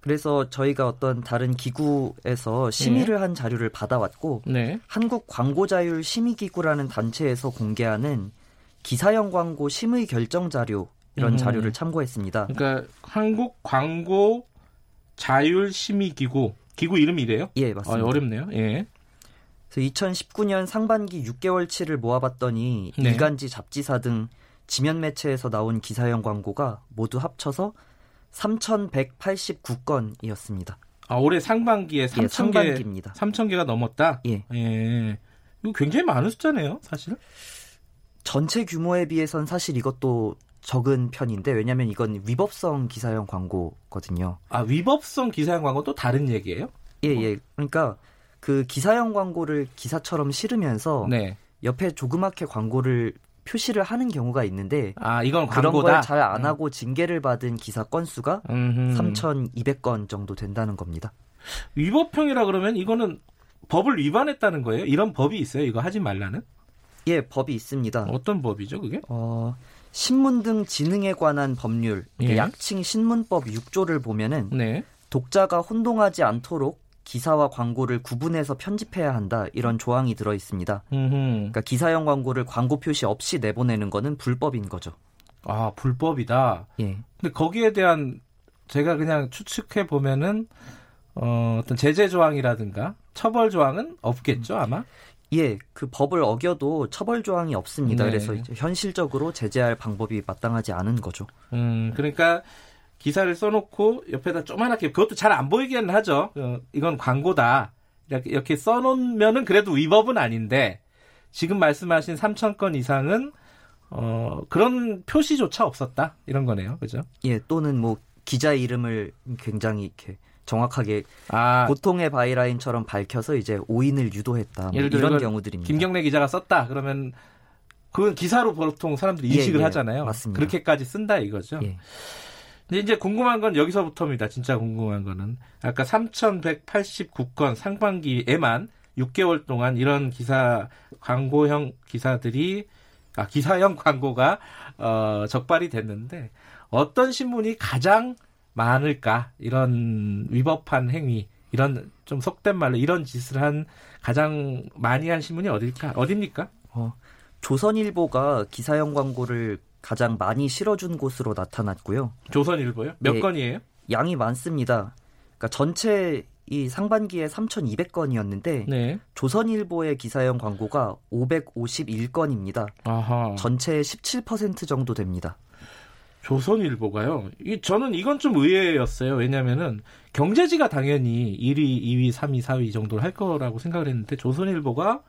그래서 저희가 어떤 다른 기구에서 심의를 한 자료를 받아왔고 네. 한국 광고자율 심의 기구라는 단체에서 공개하는 기사형 광고 심의 결정 자료 이런 음. 자료를 참고했습니다. 그러니까 한국 광고 자율 심의 기구 기구 이름이 이래요? 예, 어, 맞습니다. 어렵네요. 예. 그래서 2019년 상반기 6개월치를 모아봤더니 네. 일간지, 잡지사 등 지면 매체에서 나온 기사형 광고가 모두 합쳐서 3,189건이었습니다. 아, 올해 상반기에 3천 개 상반기입니다. 3천 개가 넘었다. 예. 예. 이거 굉장히 많은 숫자네요, 사실. 전체 규모에 비해선 사실 이것도 적은 편인데 왜냐하면 이건 위법성 기사형 광고거든요. 아, 위법성 기사형 광고 또 다른 얘기예요? 예, 예. 그러니까 그 기사형 광고를 기사처럼 실으면서 네. 옆에 조그맣게 광고를 표시를 하는 경우가 있는데 아, 이건 그런. 걸 잘 안 하고 징계를 받은 기사 건수가 음흠. 3,200건 정도 된다는 겁니다. 위법형이라 그러면 이거는 법을 위반했다는 거예요? 이런 법이 있어요? 이거 하지 말라는? 예, 법이 있습니다. 어떤 법이죠, 그게? 어, 신문 등 지능에 관한 법률, 예. 약칭 신문법 6조를 보면은 네. 독자가 혼동하지 않도록 기사와 광고를 구분해서 편집해야 한다 이런 조항이 들어 있습니다. 음흠. 그러니까 기사형 광고를 광고 표시 없이 내보내는 거는 불법인 거죠. 아, 불법이다. 예. 근데 거기에 대한 제가 그냥 추측해 보면은 어, 어떤 제재 조항이라든가 처벌 조항은 없겠죠, 아마? 예, 그 법을 어겨도 처벌 조항이 없습니다. 네. 그래서 현실적으로 제재할 방법이 마땅하지 않은 거죠. 음, 그러니까 기사를 써놓고 옆에다 조그맣게 그것도 잘 안 보이기는 하죠. 어, 이건 광고다. 이렇게, 이렇게 써놓으면은 그래도 위법은 아닌데 지금 말씀하신 3천 건 이상은 어, 그런 표시조차 없었다 이런 거네요, 그죠? 예, 또는 뭐 기자 이름을 굉장히 이렇게 정확하게 아, 보통의 바이라인처럼 밝혀서 이제 오인을 유도했다. 뭐 예를 들어 이런 경우들입니다. 김경래 기자가 썼다 그러면 그건 기사로 보통 사람들이 예, 인식을 예, 하잖아요. 맞습니다. 그렇게까지 쓴다 이거죠. 예. 근데 이제 궁금한 건 여기서부터입니다. 진짜 궁금한 거는 아까 3,189건 상반기에만 6개월 동안 이런 기사 광고형 기사들이 아 기사형 광고가 어, 적발이 됐는데 어떤 신문이 가장 많을까 이런 위법한 행위 이런 좀 속된 말로 이런 짓을 한 가장 많이 한 신문이 어딜까 어딥니까? 어, 조선일보가 기사형 광고를 가장 많이 실어준 곳으로 나타났고요. 조선일보요? 몇 예. 건이에요? 양이 많습니다. 그러니까 전체 이 상반기에 3,200건이었는데 네. 조선일보의 기사형 광고가 551건입니다. 아하. 전체의 17% 정도 됩니다. 조선일보가요. 이 저는 이건 좀 의외였어요. 왜냐면은 경제지가 당연히 1위, 2위, 3위, 4위 정도를 할 거라고 생각을 했는데 조선일보가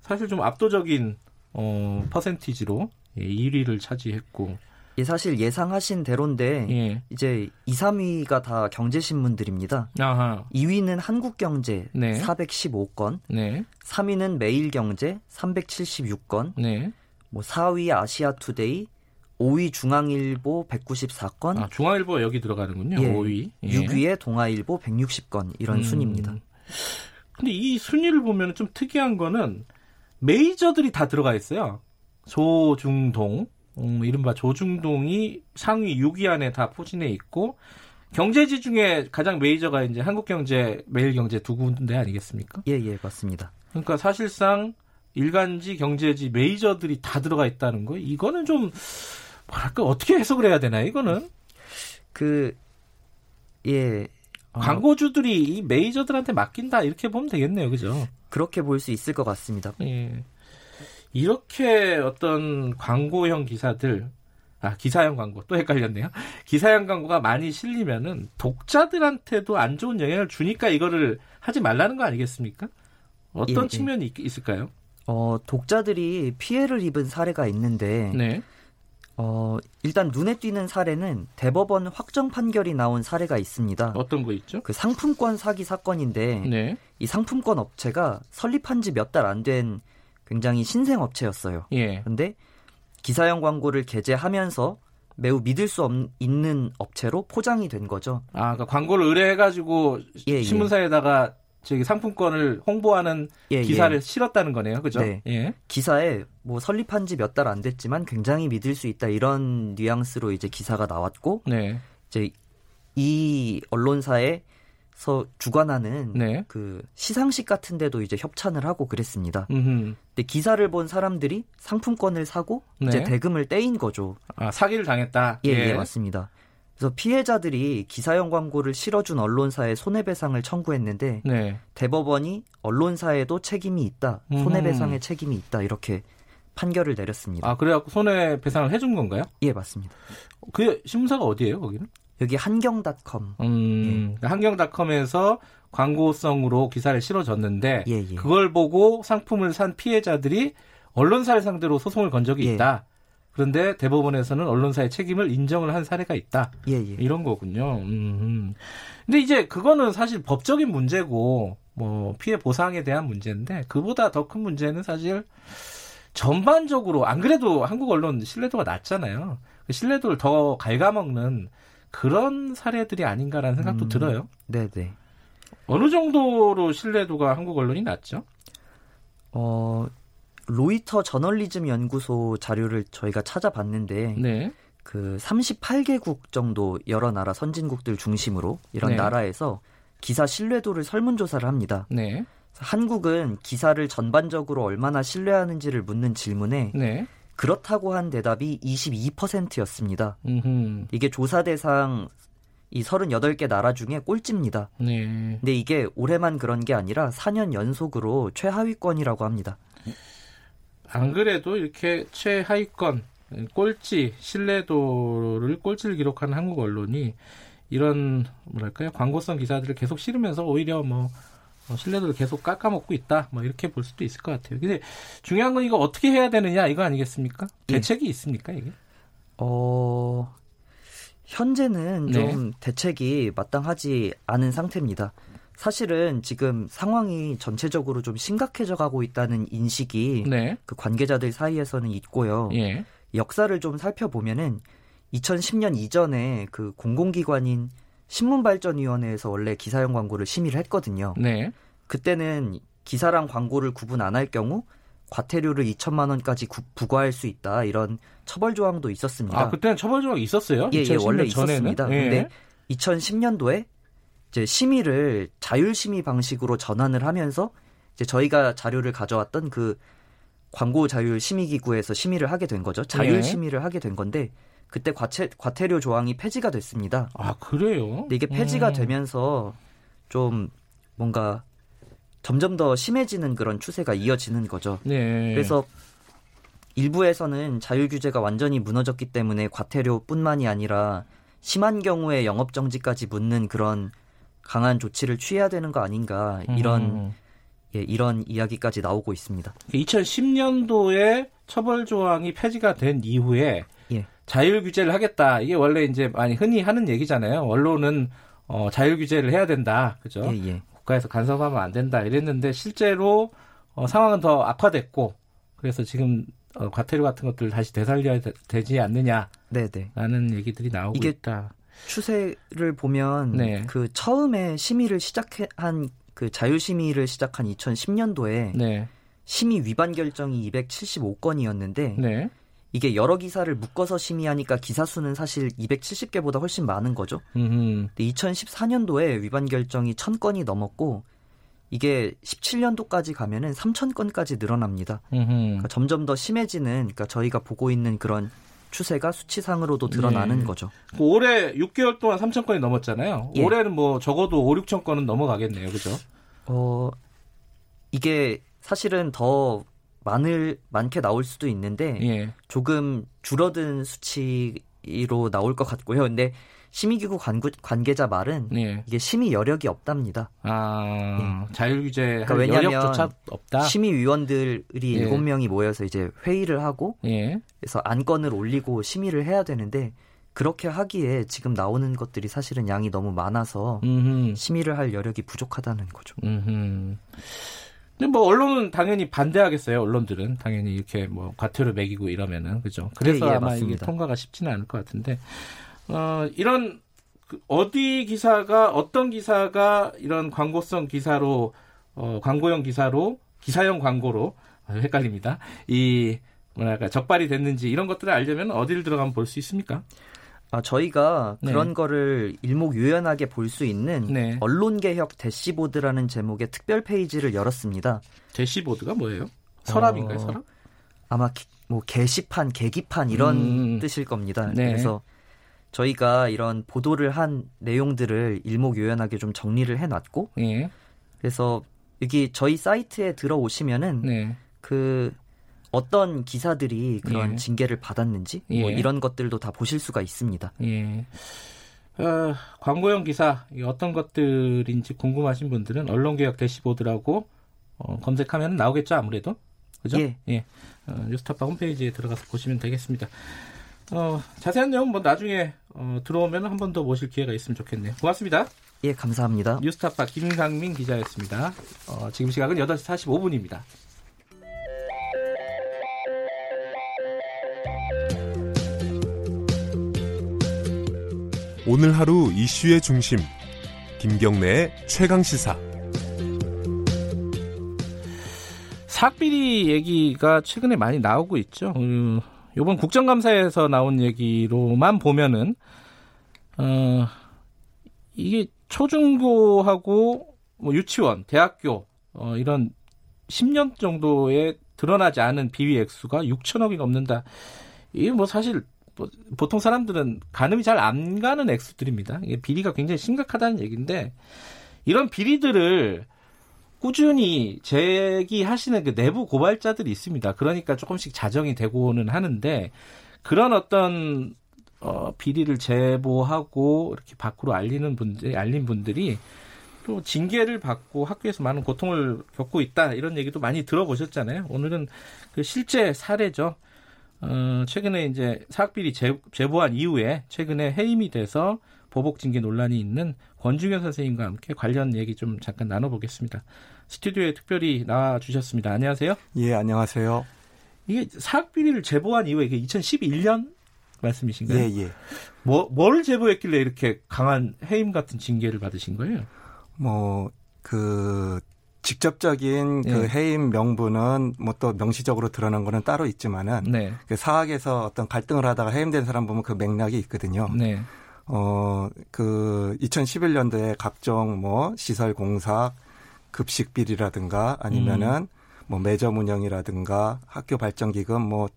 사실 좀 압도적인 어 퍼센티지로 예, 1위를 차지했고 예, 사실 예상하신 대로인데 예. 이제 2, 3위가 다 경제 신문들입니다. 아하. 2위는 한국경제 네. 415건, 네. 3위는 매일경제 376건, 네. 뭐 4위 아시아투데이, 5위 중앙일보 194건, 아, 중앙일보 여기 들어가는군요. 예, 5위. 예. 6위에 동아일보 160건 이런 음. 순입니다. 근데 이 순위를 보면 좀 특이한 거는 메이저들이 다 들어가 있어요. 조중동, 음, 이른바 조중동이 상위 6위 안에 다 포진해 있고 경제지 중에 가장 메이저가 이제 한국경제, 매일경제 두 군데 아니겠습니까? 예, 예, 맞습니다. 그러니까 사실상 일간지, 경제지, 메이저들이 다 들어가 있다는 거, 이거는 좀 뭐랄까 어떻게 해석을 해야 되나? 요 이거는 그 예, 어, 광고주들이 이 메이저들한테 맡긴다 이렇게 보면 되겠네요, 그죠? 그렇게 볼 수 있을 것 같습니다. 예. 이렇게 어떤 광고형 기사들, 아, 기사형 광고, 또 헷갈렸네요. 기사형 광고가 많이 실리면은 독자들한테도 안 좋은 영향을 주니까 이거를 하지 말라는 거 아니겠습니까? 어떤 예, 예. 측면이 있- 있을까요? 어, 독자들이 피해를 입은 사례가 있는데 네. 어, 일단 눈에 띄는 사례는 대법원 확정 판결이 나온 사례가 있습니다. 어떤 거 있죠? 그 상품권 사기 사건인데 네. 이 상품권 업체가 설립한 지 몇 달 안 된 굉장히 신생 업체였어요. 예. 근데 기사형 광고를 게재하면서 매우 믿을 수 없, 있는 업체로 포장이 된 거죠. 아, 그러니까 광고를 의뢰해가지고 예, 예. 신문사에다가 저기 상품권을 홍보하는 예, 기사를 예. 실었다는 거네요. 그죠? 네. 예. 기사에 뭐 설립한 지 몇 달 안 됐지만 굉장히 믿을 수 있다 이런 뉘앙스로 이제 기사가 나왔고 네. 이제 이 언론사에서 주관하는 네. 그 시상식 같은 데도 이제 협찬을 하고 그랬습니다. 음흠. 근데 기사를 본 사람들이 상품권을 사고 이제 네. 대금을 떼인 거죠. 아, 사기를 당했다. 예, 예, 맞습니다. 그래서 피해자들이 기사형 광고를 실어준 언론사에 손해배상을 청구했는데 네. 대법원이 언론사에도 책임이 있다, 손해배상의 책임이 있다 이렇게 판결을 내렸습니다. 아, 그래갖고 손해배상을 해준 건가요? 예, 맞습니다. 그 신문사가 어디예요, 거기는? 여기 한경닷컴. 음, 한경닷컴에서 광고성으로 기사를 실어줬는데 예, 예. 그걸 보고 상품을 산 피해자들이 언론사를 상대로 소송을 건 적이 예. 있다. 그런데 대법원에서는 언론사의 책임을 인정을 한 사례가 있다. 예, 예. 이런 거군요. 음. 근데 이제 그거는 사실 법적인 문제고 뭐 피해 보상에 대한 문제인데 그보다 더 큰 문제는 사실 전반적으로 안 그래도 한국 언론 신뢰도가 낮잖아요. 그 신뢰도를 더 갉아먹는 그런 사례들이 아닌가라는 생각도 음. 들어요. 네, 네. 어느 정도로 신뢰도가 한국 언론이 낮죠? 어, 로이터 저널리즘 연구소 자료를 저희가 찾아봤는데 네. 그 38개국 정도 여러 나라 선진국들 중심으로 이런 네. 나라에서 기사 신뢰도를 설문조사를 합니다. 네. 한국은 기사를 전반적으로 얼마나 신뢰하는지를 묻는 질문에 네. 그렇다고 한 대답이 22%였습니다. 음흠. 이게 조사 대상 이 38개 나라 중에 꼴찌입니다. 네. 근데 이게 올해만 그런 게 아니라 4년 연속으로 최하위권이라고 합니다. 안 그래도 이렇게 최하위권 꼴찌 신뢰도를 꼴찌를 기록하는 한국 언론이 이런 뭐랄까요 광고성 기사들을 계속 실으면서 오히려 뭐 어, 신뢰도를 계속 깎아먹고 있다 뭐 이렇게 볼 수도 있을 것 같아요. 근데 중요한 건 이거 어떻게 해야 되느냐 이거 아니겠습니까? 예. 대책이 있습니까 이게? 어, 현재는 네. 좀 대책이 마땅하지 않은 상태입니다. 사실은 지금 상황이 전체적으로 좀 심각해져 가고 있다는 인식이 네. 그 관계자들 사이에서는 있고요. 예. 역사를 좀 살펴보면은 2010년 이전에 그 공공기관인 신문발전위원회에서 원래 기사형 광고를 심의를 했거든요. 네. 그때는 기사랑 광고를 구분 안 할 경우 과태료를 2천만 원까지 구- 부과할 수 있다 이런 처벌 조항도 있었습니다. 아 그때는 처벌 조항 있었어요? 예, 예, 2010년 원래 전에는? 있었습니다. 예. 근데 2010년도에 이제 심의를 자율 심의 방식으로 전환을 하면서 이제 저희가 자료를 가져왔던 그 광고 자율 심의 기구에서 심의를 하게 된 거죠. 자율 예. 심의를 하게 된 건데 그때 과체, 과태료 조항이 폐지가 됐습니다. 아 그래요? 근데 이게 폐지가 음. 되면서 좀 뭔가 점점 더 심해지는 그런 추세가 이어지는 거죠. 네. 그래서 일부에서는 자율 규제가 완전히 무너졌기 때문에 과태료뿐만이 아니라 심한 경우에 영업 정지까지 묻는 그런 강한 조치를 취해야 되는 거 아닌가 이런 음. 예, 이런 이야기까지 나오고 있습니다. 2010년도에 처벌 조항이 폐지가 된 이후에 예. 자율 규제를 하겠다. 이게 원래 이제 많이 흔히 하는 얘기잖아요. 언론은 어, 자율 규제를 해야 된다. 그죠? 예, 예. 국가에서 간섭하면 안 된다. 이랬는데 실제로 어, 상황은 더 악화됐고 그래서 지금 어, 과태료 같은 것들 다시 되살려야 되, 지 않느냐라는 네, 네. 얘기들이 나오고 이게 있다. 추세를 보면 네. 그 처음에 심의를 시작한 그 자율 심의를 시작한 2010년도에 네. 심의 위반 결정이 275건이었는데 네. 이게 여러 기사를 묶어서 심의하니까 기사 수는 사실 270개보다 훨씬 많은 거죠. 음. 근데 2014년도에 위반 결정이 1000건이 넘었고 이게 17년도까지 가면은 3000건까지 늘어납니다. 음. 그러니까 점점 더 심해지는 그러니까 저희가 보고 있는 그런 추세가 수치상으로도 드러나는 네. 거죠. 올해 6개월 동안 3천 건이 넘었잖아요. 예. 올해는 뭐 적어도 5, 6천 건은 넘어가겠네요. 그죠? 어 이게 사실은 더 많을 많게 나올 수도 있는데 예. 조금 줄어든 수치로 나올 것 같고요. 근데 심의기구 관구, 관계 자 말은 예. 이게 심의 여력이 없답니다. 아, 자율 규제 그러니까 할 왜냐하면 여력조차 없다. 심의위원들이 예. 일곱 명이 모여서 이제 회의를 하고 예. 그래서 안건을 올리고 심의를 해야 되는데 그렇게 하기에 지금 나오는 것들이 사실은 양이 너무 많아서 음. 심의를 할 여력이 부족하다는 거죠. 음. 근데 뭐 언론은 당연히 반대하겠어요. 언론들은 당연히 이렇게 뭐 과태료 매기고 이러면은 그죠. 그래서 예, 예, 아마 이게 맞습니다. 통과가 쉽지는 않을 것 같은데 어 이런 그 어디 기사가 어떤 기사가 이런 광고성 기사로 어 광고형 기사로 기사형 광고로 아, 헷갈립니다. 이 뭐랄까 적발이 됐는지 이런 것들을 알려면 어디를 들어가면 볼 수 있습니까? 아, 저희가 네. 그런 거를 일목요연하게 볼 수 있는 네. 언론개혁 대시보드라는 제목의 특별 페이지를 열었습니다. 대시보드가 뭐예요? 서랍인가요? 어, 서랍? 아마 기- 뭐 게시판, 계기판 이런 음. 뜻일 겁니다. 네. 그래서 저희가 이런 보도를 한 내용들을 일목요연하게 좀 정리를 해놨고 예. 그래서 여기 저희 사이트에 들어오시면은 네. 그 어떤 기사들이 그런 예. 징계를 받았는지 뭐 예. 이런 것들도 다 보실 수가 있습니다. 예. 어, 광고형 기사 어떤 것들인지 궁금하신 분들은 언론개혁 대시보드라고 어, 검색하면 나오겠죠 아무래도 그죠? 예. 어, 뉴스타파 홈페이지에 들어가서 보시면 되겠습니다. 어, 자세한 내용 뭐 나중에 어, 들어오면 한 번 더 모실 기회가 있으면 좋겠네요. 고맙습니다. 예, 감사합니다. 뉴스타파 김강민 기자였습니다. 어, 지금 시각은 8시 45분입니다. 오늘 하루 이슈의 중심 김경래의 최강 시사 사학비리 얘기가 최근에 많이 나오고 있죠. 음, 이번 국정감사에서 나온 얘기로만 보면은 어, 이게 초중고하고 뭐 유치원, 대학교 어, 이런 10년 정도에 드러나지 않은 비위 액수가 6천억이 넘는다. 이게 뭐 사실 뭐 보통 사람들은 가늠이 잘 안 가는 액수들입니다. 이게 비리가 굉장히 심각하다는 얘기인데 이런 비리들을 꾸준히 제기하시는 그 내부 고발자들이 있습니다. 그러니까 조금씩 자정이 되고는 하는데 그런 어떤 어, 비리를 제보하고 이렇게 밖으로 알리는 분들, 알린 분들이 또 징계를 받고 학교에서 많은 고통을 겪고 있다 이런 얘기도 많이 들어보셨잖아요. 오늘은 그 실제 사례죠. 어, 최근에 이제 사학비리 제, 제보한 이후에 최근에 해임이 돼서 보복 징계 논란이 있는 권중현 선생님과 함께 관련 얘기 좀 잠깐 나눠보겠습니다. 스튜디오에 특별히 나와 주셨습니다. 안녕하세요. 예, 안녕하세요. 이게 사학 비리를 제보한 이후에 이게 2011년 말씀이신가요? 예, 예. 뭐, 뭘 제보했길래 이렇게 강한 해임 같은 징계를 받으신 거예요? 뭐, 그, 직접적인 그 예. 해임 명분은 뭐 또 명시적으로 드러난 거는 따로 있지만은 네. 그 사학에서 어떤 갈등을 하다가 해임된 사람 보면 그 맥락이 있거든요. 네. 어, 그 2011년도에 각종 뭐 시설 공사, 급식 비리라든가 아니면은 뭐 매점 운영이라든가 학교 발전 기금 뭐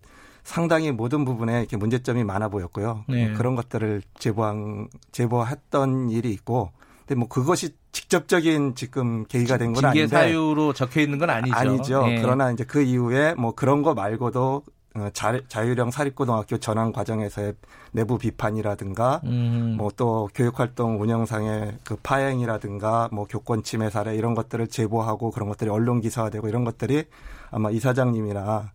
상당히 모든 부분에 이렇게 문제점이 많아 보였고요. 네. 뭐 그런 것들을 제보한 제보했던 일이 있고 근데 뭐 그것이 직접적인 지금 계기가 된건 징계 아닌데 사유로 적혀 있는 건 아니죠. 아니죠. 예. 그러나 이제 그 이후에 뭐 그런 거 말고도 어, 자, 자유령 사립고등학교 전환 과정에서의 내부 비판이라든가 음. 뭐또 교육활동 운영상의 그 파행이라든가 뭐 교권 침해 사례 이런 것들을 제보하고 그런 것들이 언론 기사화되고 이런 것들이 아마 이사장님이나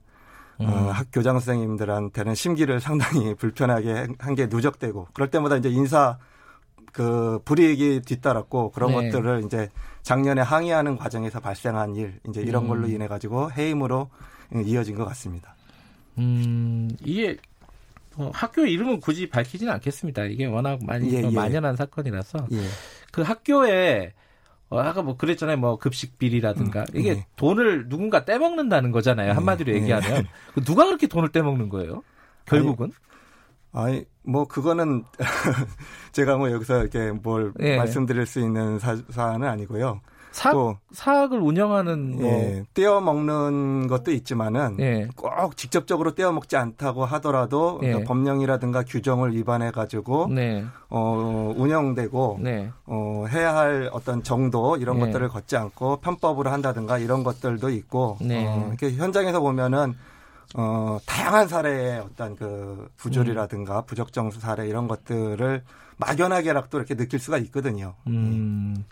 음. 어, 학교장 선생님들한테는 심기를 상당히 불편하게 한 게 누적되고 그럴 때마다 이제 인사 그 불이익이 뒤따랐고 그런 네. 것들을 이제 작년에 항의하는 과정에서 발생한 일 이제 이런 음. 걸로 인해 가지고 해임으로 이어진 것 같습니다. 음, 이게 뭐 학교 이름은 굳이 밝히지는 않겠습니다. 이게 워낙 많이 예, 예. 만연한 사건이라서 예. 그 학교에 어, 아까 뭐 그랬잖아요. 뭐 급식 비리라든가 이게 예. 돈을 누군가 떼먹는다는 거잖아요. 한마디로 예. 얘기하면 그 누가 그렇게 돈을 떼먹는 거예요? 결국은 아니 뭐 그거는 제가 뭐 여기서 이렇게 뭘 예. 말씀드릴 수 있는 사, 사안은 아니고요. 사학, 또 사학을 운영하는 뭐 예, 떼어 먹는 것도 있지만은 예. 꼭 직접적으로 떼어 먹지 않다고 하더라도 예. 그러니까 법령이라든가 규정을 위반해 가지고 네. 어 운영되고 네. 어 해야 할 어떤 정도 이런 예. 것들을 걷지 않고 편법으로 한다든가 이런 것들도 있고 네. 어, 이렇게 현장에서 보면은 어 다양한 사례의 어떤 그 부조리라든가 음. 부적정 사례 이런 것들을 막연하게라도 이렇게 느낄 수가 있거든요. 음.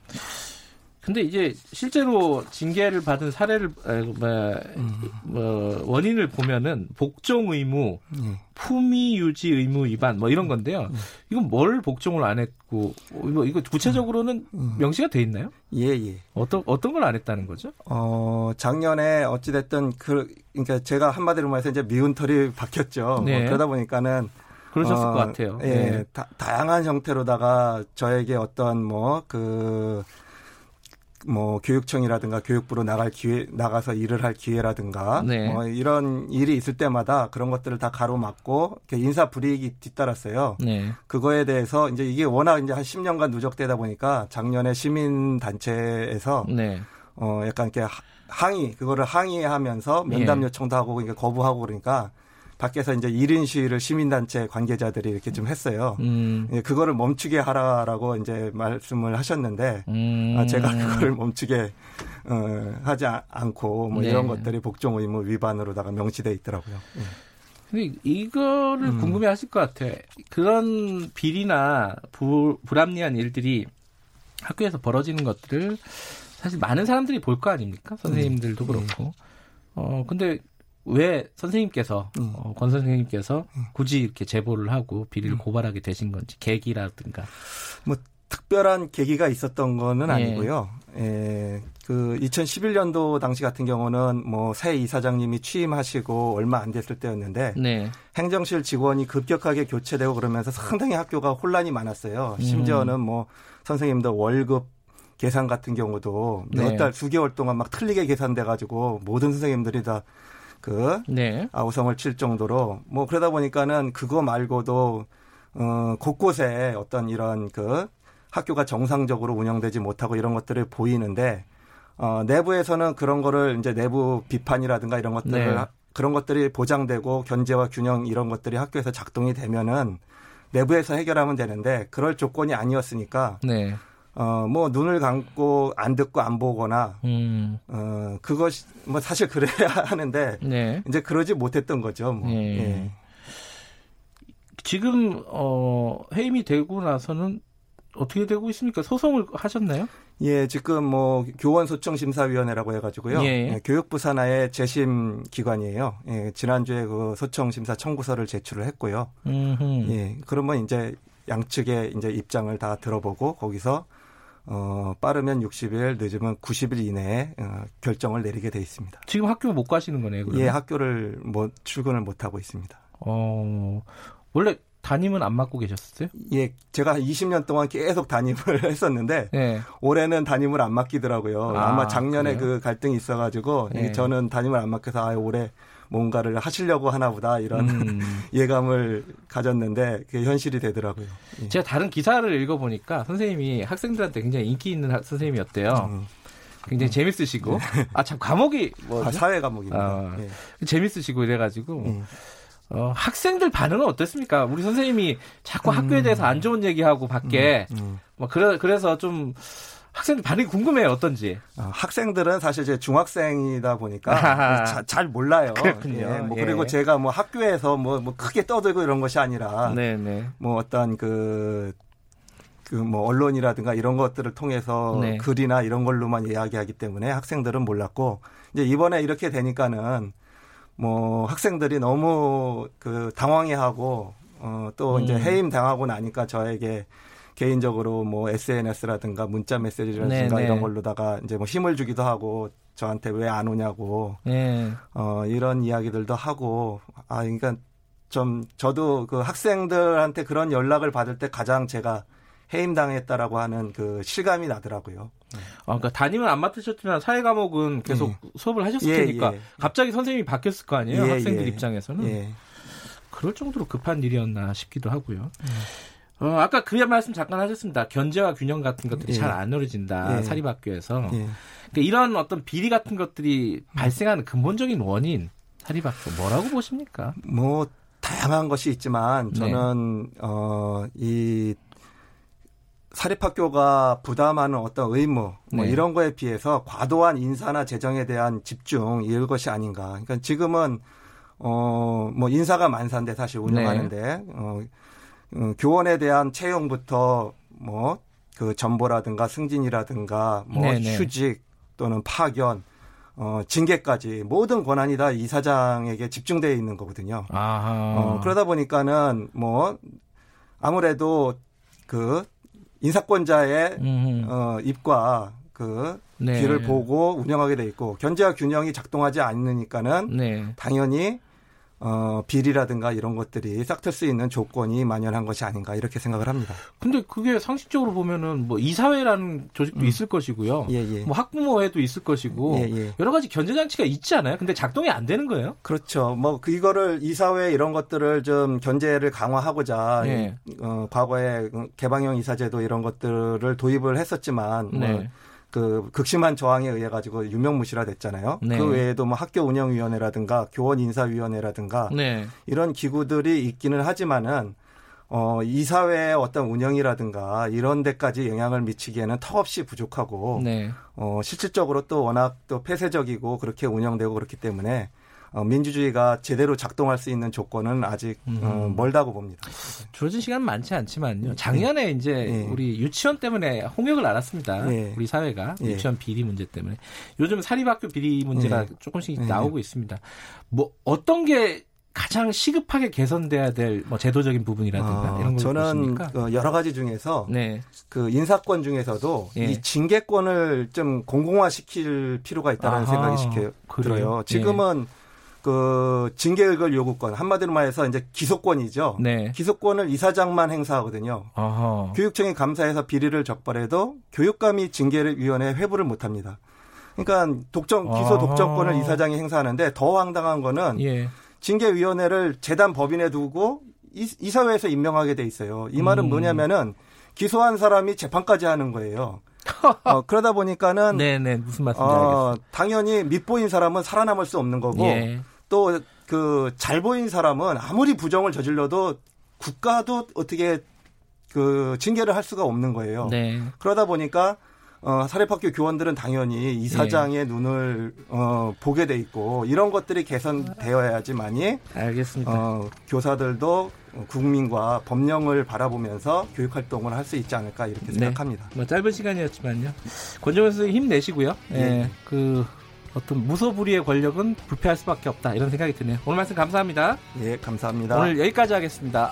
근데 이제 실제로 징계를 받은 사례를 아, 뭐, 음. 뭐 원인을 보면은 복종 의무, 예. 품위 유지 의무 위반 뭐 이런 건데요. 이건 뭘 복종을 안 했고 어, 이거 구체적으로는 음. 명시가 돼 있나요? 예, 예. 어떤 어떤 걸 안 했다는 거죠? 어, 작년에 어찌 됐든 그, 그러니까 제가 한마디로 말해서 이제 미운 털이 박혔죠. 네. 뭐 그러다 보니까는 그러셨을 어, 것 같아요. 예, 네. 다, 다양한 형태로다가 저에게 어떤 뭐그 뭐 교육청이라든가 교육부로 나갈 기회 나가서 일을 할 기회라든가 네. 뭐 이런 일이 있을 때마다 그런 것들을 다 가로막고 인사 불이익이 뒤따랐어요. 네. 그거에 대해서 이제 이게 워낙 이제 한 10년간 누적되다 보니까 작년에 시민 단체에서 네. 어 약간 이렇게 하- 항의 그거를 항의하면서 면담 예. 요청도 하고 그러니까 거부하고 그러니까 밖에서 이제 1인 시위를 시민단체 관계자들이 이렇게 좀 했어요. 음. 예, 그거를 멈추게 하라라고 이제 말씀을 하셨는데 음. 아, 제가 그거를 멈추게 어, 하지 아- 않고 뭐 네. 이런 것들이 복종 의무 위반으로다가 명시돼 있더라고요. 예. 근데 이거를 음. 궁금해 하실 것 같아. 그런 비리나 불, 불합리한 일들이 학교에서 벌어지는 것들을 사실 많은 사람들이 볼 거 아닙니까? 선생님들도 그렇고. 어, 근데 왜 선생님께서, 음. 어, 권 선생님께서 굳이 이렇게 제보를 하고 비리를 고발하게 되신 건지, 계기라든가. 뭐 특별한 계기가 있었던 거는 예. 아니고요. 예, 그 2011년도 당시 같은 경우는 뭐 새 이사장님이 취임하시고 얼마 안 됐을 때였는데 네. 행정실 직원이 급격하게 교체되고 그러면서 상당히 학교가 혼란이 많았어요. 음. 심지어는 뭐 선생님들 월급 계산 같은 경우도 네. 몇 달, 수개월 동안 막 틀리게 계산돼 가지고 모든 선생님들이 다 그 네. 아우성을 칠 정도로 뭐 그러다 보니까는 그거 말고도 어 곳곳에 어떤 이런 그 학교가 정상적으로 운영되지 못하고 이런 것들을 보이는데 어 내부에서는 그런 거를 이제 내부 비판이라든가 이런 것들을 네. 하- 그런 것들이 보장되고 견제와 균형 이런 것들이 학교에서 작동이 되면은 내부에서 해결하면 되는데 그럴 조건이 아니었으니까 네. 어, 뭐, 눈을 감고 안 듣고 안 보거나, 음. 어, 그것이, 뭐, 사실 그래야 하는데, 네. 이제 그러지 못했던 거죠, 뭐. 예. 예. 지금 어 해임이 되고 나서는 어떻게 되고 있습니까? 소송을 하셨나요? 예, 지금 뭐, 교원소청심사위원회라고 해가지고요. 예. 예, 교육부 산하의 재심 기관이에요. 예, 지난주에 그 소청심사 청구서를 제출을 했고요. 음흠. 예, 그러면 이제 양측의 이제 입장을 다 들어보고 거기서 어, 빠르면 60일, 늦으면 90일 이내에 어, 결정을 내리게 돼 있습니다. 지금 학교 못 가시는 거네요. 그러면? 예, 학교를 뭐 출근을 못 하고 있습니다. 어 원래 담임은 안 맡고 계셨어요? 예, 제가 20년 동안 계속 담임을 했었는데 네. 올해는 담임을 안 맡기더라고요. 아, 아, 마 작년에 그래요? 그 갈등이 있어가지고 네. 저는 담임을 안 맡겨서 아, 올해 뭔가를 하시려고 하나보다 이런 음. 예감을 가졌는데 그게 현실이 되더라고요. 예. 제가 다른 기사를 읽어보니까 선생님이 학생들한테 굉장히 인기 있는 학- 선생님이었대요. 음. 굉장히 재밌으시고 아 참 과목이 뭐 아, 사회 과목입니다. 아, 예. 재밌으시고 이래가지고 예. 어, 학생들 반응은 어땠습니까? 우리 선생님이 자꾸 학교에 대해서 안 좋은 얘기하고 밖에 음. 뭐 그래 그래서 좀 학생들 반응이 궁금해요 어떤지. 어, 학생들은 사실 제 중학생이다 보니까. 자- 잘 몰라요. 그렇군요. 예, 뭐 예. 그리고 제가 뭐 학교에서 뭐, 뭐 크게 떠들고 이런 것이 아니라 네네. 뭐 어떤 그, 그뭐 언론이라든가 이런 것들을 통해서 네. 글이나 이런 걸로만 이야기하기 때문에 학생들은 몰랐고 이제 이번에 이렇게 되니까는 뭐 학생들이 너무 그 당황해하고 어또 이제 음. 해임 당하고 나니까 저에게 개인적으로 뭐 SNS라든가 문자 메시지라든가 네, 이런 네. 걸로다가 이제 뭐 힘을 주기도 하고 저한테 왜 안 오냐고 예. 어, 이런 이야기들도 하고, 아, 그러니까 좀 저도 그 학생들한테 그런 연락을 받을 때 가장 제가 해임당했다라고 하는 그 실감이 나더라고요. 아, 그러니까 담임은 안 맡으셨지만 사회 과목은 계속 예. 수업을 하셨을 예, 테니까 예. 갑자기 선생님이 바뀌었을 거 아니에요 예, 학생들 예. 입장에서는 예. 그럴 정도로 급한 일이었나 싶기도 하고요. 어, 아까 그 말씀 잠깐 하셨습니다. 견제와 균형 같은 것들이 예. 잘안 이루어진다 예. 사립학교에서. 예. 그러니까 이런 어떤 비리 같은 것들이 발생하는 근본적인 원인 사립학교 뭐라고 보십니까? 뭐, 다양한 것이 있지만 저는, 어, 이 사립학교가 부담하는 어떤 의무, 뭐 네. 이런 거에 비해서 과도한 인사나 재정에 대한 집중, 이것이 아닌가. 그러니까 지금은, 어, 뭐 인사가 만사인데 사실 운영하는데, 어, 어, 교원에 대한 채용부터 뭐 그 전보라든가 승진이라든가 뭐 네네. 휴직 또는 파견 어 징계까지 모든 권한이 다 이사장에게 집중되어 있는 거거든요. 아하. 어 그러다 보니까는 뭐 아무래도 그 인사권자의 음. 어 입과 그 네. 귀를 보고 운영하게 돼 있고 견제와 균형이 작동하지 않으니까는 네. 당연히 어 비리라든가 이런 것들이 싹틀 수 있는 조건이 만연한 것이 아닌가 이렇게 생각을 합니다. 근데 그게 상식적으로 보면은 뭐 이사회라는 조직도 있을 것이고요. 예, 예. 뭐 학부모회도 있을 것이고 예, 예. 여러 가지 견제 장치가 있지 않아요? 근데 작동이 안 되는 거예요? 그렇죠. 뭐, 그 이거를 이사회 이런 것들을 좀 견제를 강화하고자, 예. 어, 과거에 개방형 이사제도 이런 것들을 도입을 했었지만, 뭐 네. 그 극심한 저항에 의해 가지고 유명무실화 됐잖아요. 네. 그 외에도 뭐 학교 운영위원회라든가 교원 인사위원회라든가 네. 이런 기구들이 있기는 하지만은 어, 이사회의 어떤 운영이라든가 이런 데까지 영향을 미치기에는 턱없이 부족하고 네. 어, 실질적으로 또 워낙 또 폐쇄적이고 그렇게 운영되고 그렇기 때문에 어, 민주주의가 제대로 작동할 수 있는 조건은 아직 어, 음. 멀다고 봅니다. 주어진 시간 많지 않지만요. 작년에 이제 예. 우리 유치원 때문에 홍역을 알았습니다. 예. 우리 사회가 예. 유치원 비리 문제 때문에 요즘 사립학교 비리 문제가 예. 조금씩 예. 나오고 있습니다. 뭐 어떤 게 가장 시급하게 개선돼야 될 뭐 제도적인 부분이라든가 어, 이런 걸 저는 보십니까? 어, 여러 가지 중에서 네. 그 인사권 중에서도 예. 이 징계권을 좀 공공화시킬 필요가 있다는 생각이 시켜? 들어요. 지금은 그 징계의결 요구권 한마디로 말해서 이제 기소권이죠. 네. 기소권을 이사장만 행사하거든요. 아하. 교육청이 감사해서 비리를 적발해도 교육감이 징계위원회에 회부를 못 합니다. 그러니까 독점 기소. 독점권을 이사장이 행사하는데 더 황당한 거는 예. 징계위원회를 재단 법인에 두고 이, 이사회에서 임명하게 돼 있어요. 이 말은 음. 뭐냐면은 기소한 사람이 재판까지 하는 거예요. 어, 그러다 보니까는 네네 무슨 말씀인지 알겠습니다. 어, 당연히 밑보인 사람은 살아남을 수 없는 거고 예. 또 그 잘 보인 사람은 아무리 부정을 저질러도 국가도 어떻게 그 징계를 할 수가 없는 거예요. 네. 그러다 보니까 어, 사립학교 교원들은 당연히 이사장의 예. 눈을 어, 보게 돼 있고 이런 것들이 개선되어야지만이 알겠습니다. 어, 교사들도 국민과 법령을 바라보면서 교육 활동을 할 수 있지 않을까 이렇게 네. 생각합니다. 뭐 짧은 시간이었지만요. 권정현 선생 힘내시고요. 예. 예. 그 어떤 무소불위의 권력은 불패할 수밖에 없다 이런 생각이 드네요. 오늘 말씀 감사합니다. 예, 감사합니다. 오늘 여기까지 하겠습니다.